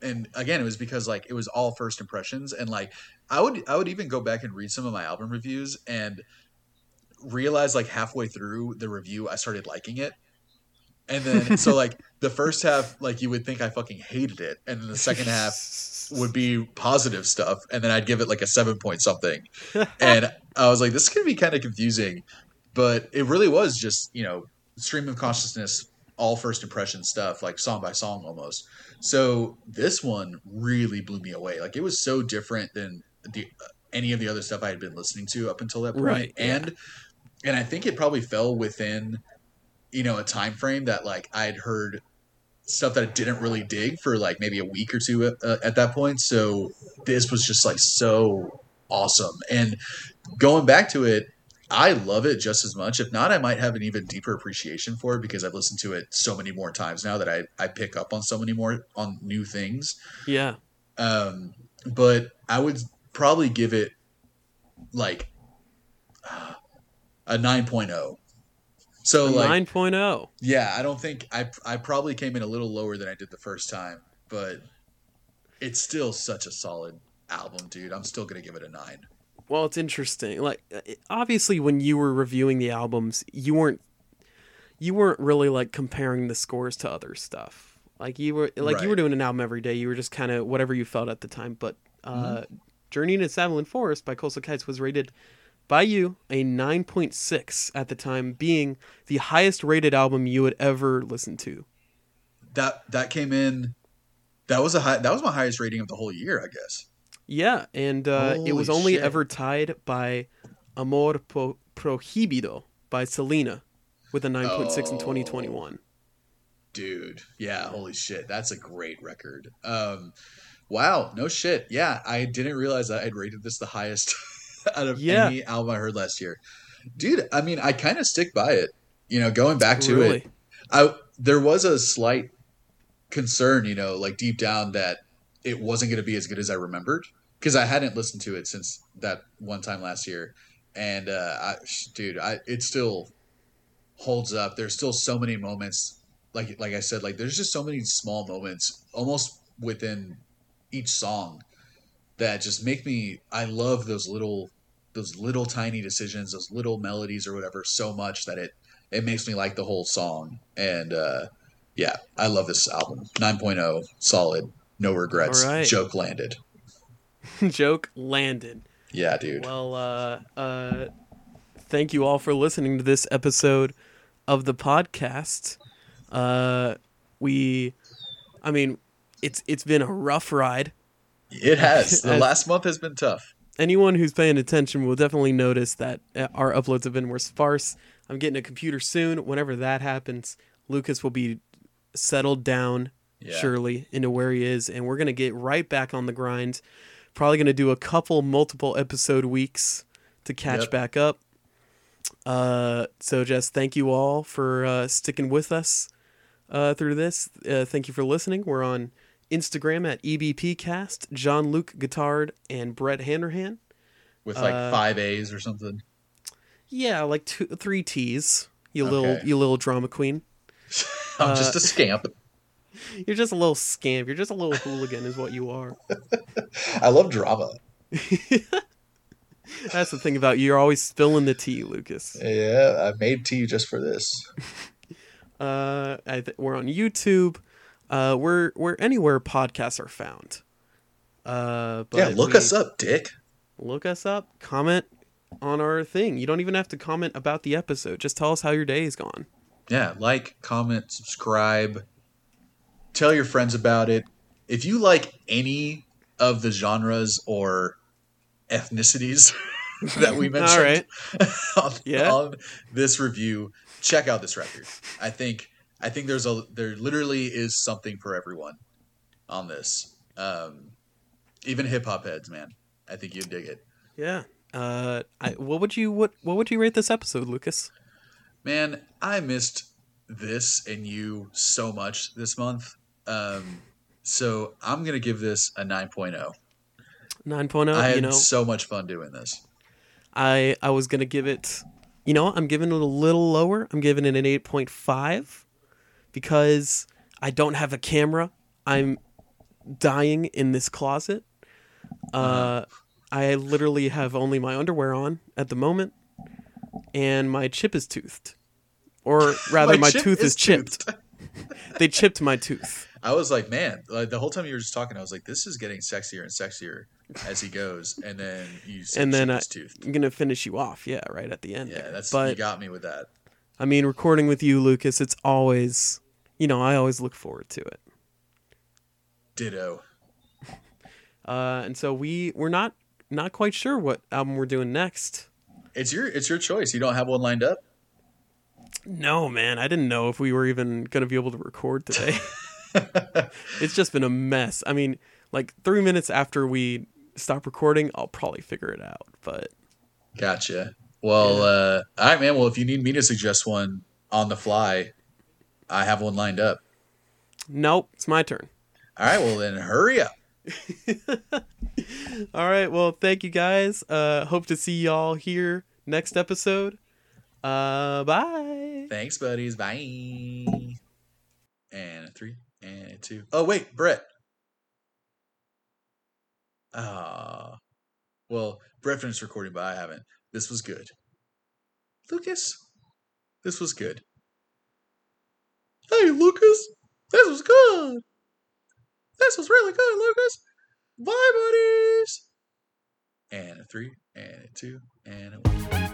And again, it was because like it was all first impressions, and like I would I would even go back and read some of my album reviews and realize like halfway through the review I started liking it, and then so like the first half like you would think I fucking hated it, and then the second half would be positive stuff, and then I'd give it like a seven point something. and I was like, this is gonna be kind of confusing, but it really was just you know stream of consciousness, all first impression stuff, like song by song almost. So this one really blew me away. Like it was so different than the any of the other stuff I had been listening to up until that point. Right, yeah. and and I think it probably fell within you know a time frame that like I'd heard stuff that I didn't really dig for like maybe a week or two at, uh, at that point. So this was just like so awesome. And going back to it, I love it just as much. If not, I might have an even deeper appreciation for it because I've listened to it so many more times now that I, I pick up on so many more on new things. yeah. Um, but I would probably give it like uh, a 9.0. So A like 9.0. yeah, I don't think I I probably came in a little lower than I did the first time, but it's still such a solid album, dude. I'm still gonna give it a nine. Well, it's interesting. Like, uh, obviously, when you were reviewing the albums, you weren't you weren't really like comparing the scores to other stuff. Like you were like you were doing an album every day. You were just kind of whatever you felt at the time. But uh, Mm-hmm. Journey into Forest by Coastal Kites was rated by you a 9.6 at the time, being the highest rated album you would ever listen to. That that came in. That was a high. That was my highest rating of the whole year, I guess. Yeah, and uh, it was only shit. ever tied by Amor Pro- Prohibido by Selena with a 9.6 in Oh. 2021. Dude, yeah, holy shit, that's a great record. Um, wow, no shit. Yeah, I didn't realize that I'd rated this the highest out of Yeah. any album I heard last year. Dude, I mean, I kind of stick by it. You know, going back to really? it, I there was a slight concern, you know, like deep down that it wasn't going to be as good as I remembered because I hadn't listened to it since that one time last year, and uh, I, dude, I it still holds up. There's still so many moments, like like I said, like there's just so many small moments, almost within each song, that just make me. I love those little those little tiny decisions, those little melodies or whatever, so much that it it makes me like the whole song. And uh, yeah, I love this album. 9.0, solid, no regrets. Right. Joke landed. Joke landed. Yeah, dude. Well, uh, uh, thank you all for listening to this episode of the podcast. Uh, we, I mean, it's it's been a rough ride. It has. The last month has been tough. anyone who's paying attention will definitely notice that uh, our uploads have been more sparse. I'm getting a computer soon. Whenever that happens, Lucas will be settled down Yeah. surely into where he is, and we're gonna get right back on the grind. Probably gonna do a couple multiple episode weeks to catch Yep. back up. Uh, so just thank you all for uh, sticking with us uh, through this. Uh, thank you for listening. We're on Instagram at EBPcast, John Luke Guitard, and Brett Handerhan. With like Uh, five A's or something. Yeah, like two, three T's. You little, you little drama queen. I'm uh, just a scamp. You're just a little scamp. You're just a little hooligan, is what you are. I love drama. That's the thing about you. You're always spilling the tea, Lucas. Yeah, I made tea just for this. Uh, I th- we're on YouTube. Uh, we're we're anywhere podcasts are found. Uh, but yeah, look we- us up, Dick. Look us up. Comment on our thing. You don't even have to comment about the episode. Just tell us how your day is gone. Yeah, like, comment, subscribe, tell your friends about it. If you like any of the genres or ethnicities that we mentioned All right. on, Yeah. on this review, check out this record. I think I think there's a there literally is something for everyone on this. Um, even hip hop heads, man. I think you'd dig it. Yeah. Uh, I, what would you what what would you rate this episode, Lucas? Man, I missed this and you so much this month. Um, so I'm gonna give this a 9.0. 9.0. I had you know, so much fun doing this. I I was gonna give it. You know? I'm giving it a little lower. I'm giving it an 8.5 because I don't have a camera. I'm dying in this closet. Uh, Uh-huh. I literally have only my underwear on at the moment, and my chip is toothed, or rather, my, chip tooth is, chipped. they chipped my tooth. I was like, man, like the whole time you were just talking, I was like, this is getting sexier and sexier as he goes, and then you And then I-. I'm gonna finish you off, yeah, right at the end. Yeah, there. that's but you got me with that. I mean, recording with you, Lucas, it's always, you know, I always look forward to it. Ditto. Uh, and so we we're not not quite sure what album we're doing next. It's your it's your choice. You don't have one lined up. No, man, I didn't know if we were even gonna be able to record today. it's just been a mess. I mean, like three minutes after we stop recording, I'll probably figure it out. But Gotcha. Well, uh, all right, man. Well, if you need me to suggest one on the fly, I have one lined up. nope, it's my turn. All right. Well, then hurry up. All right, well, thank you guys. Uh, hope to see y'all here next episode. Uh, bye. Thanks, buddies. Bye. And a three and two. Oh wait, Brett. Ah. well, Brett finished recording, but I haven't. This was good. Lucas, this was good. Hey, Lucas, this was good. This was really good, Lucas. Bye, buddies. And a three, and a two, and a one.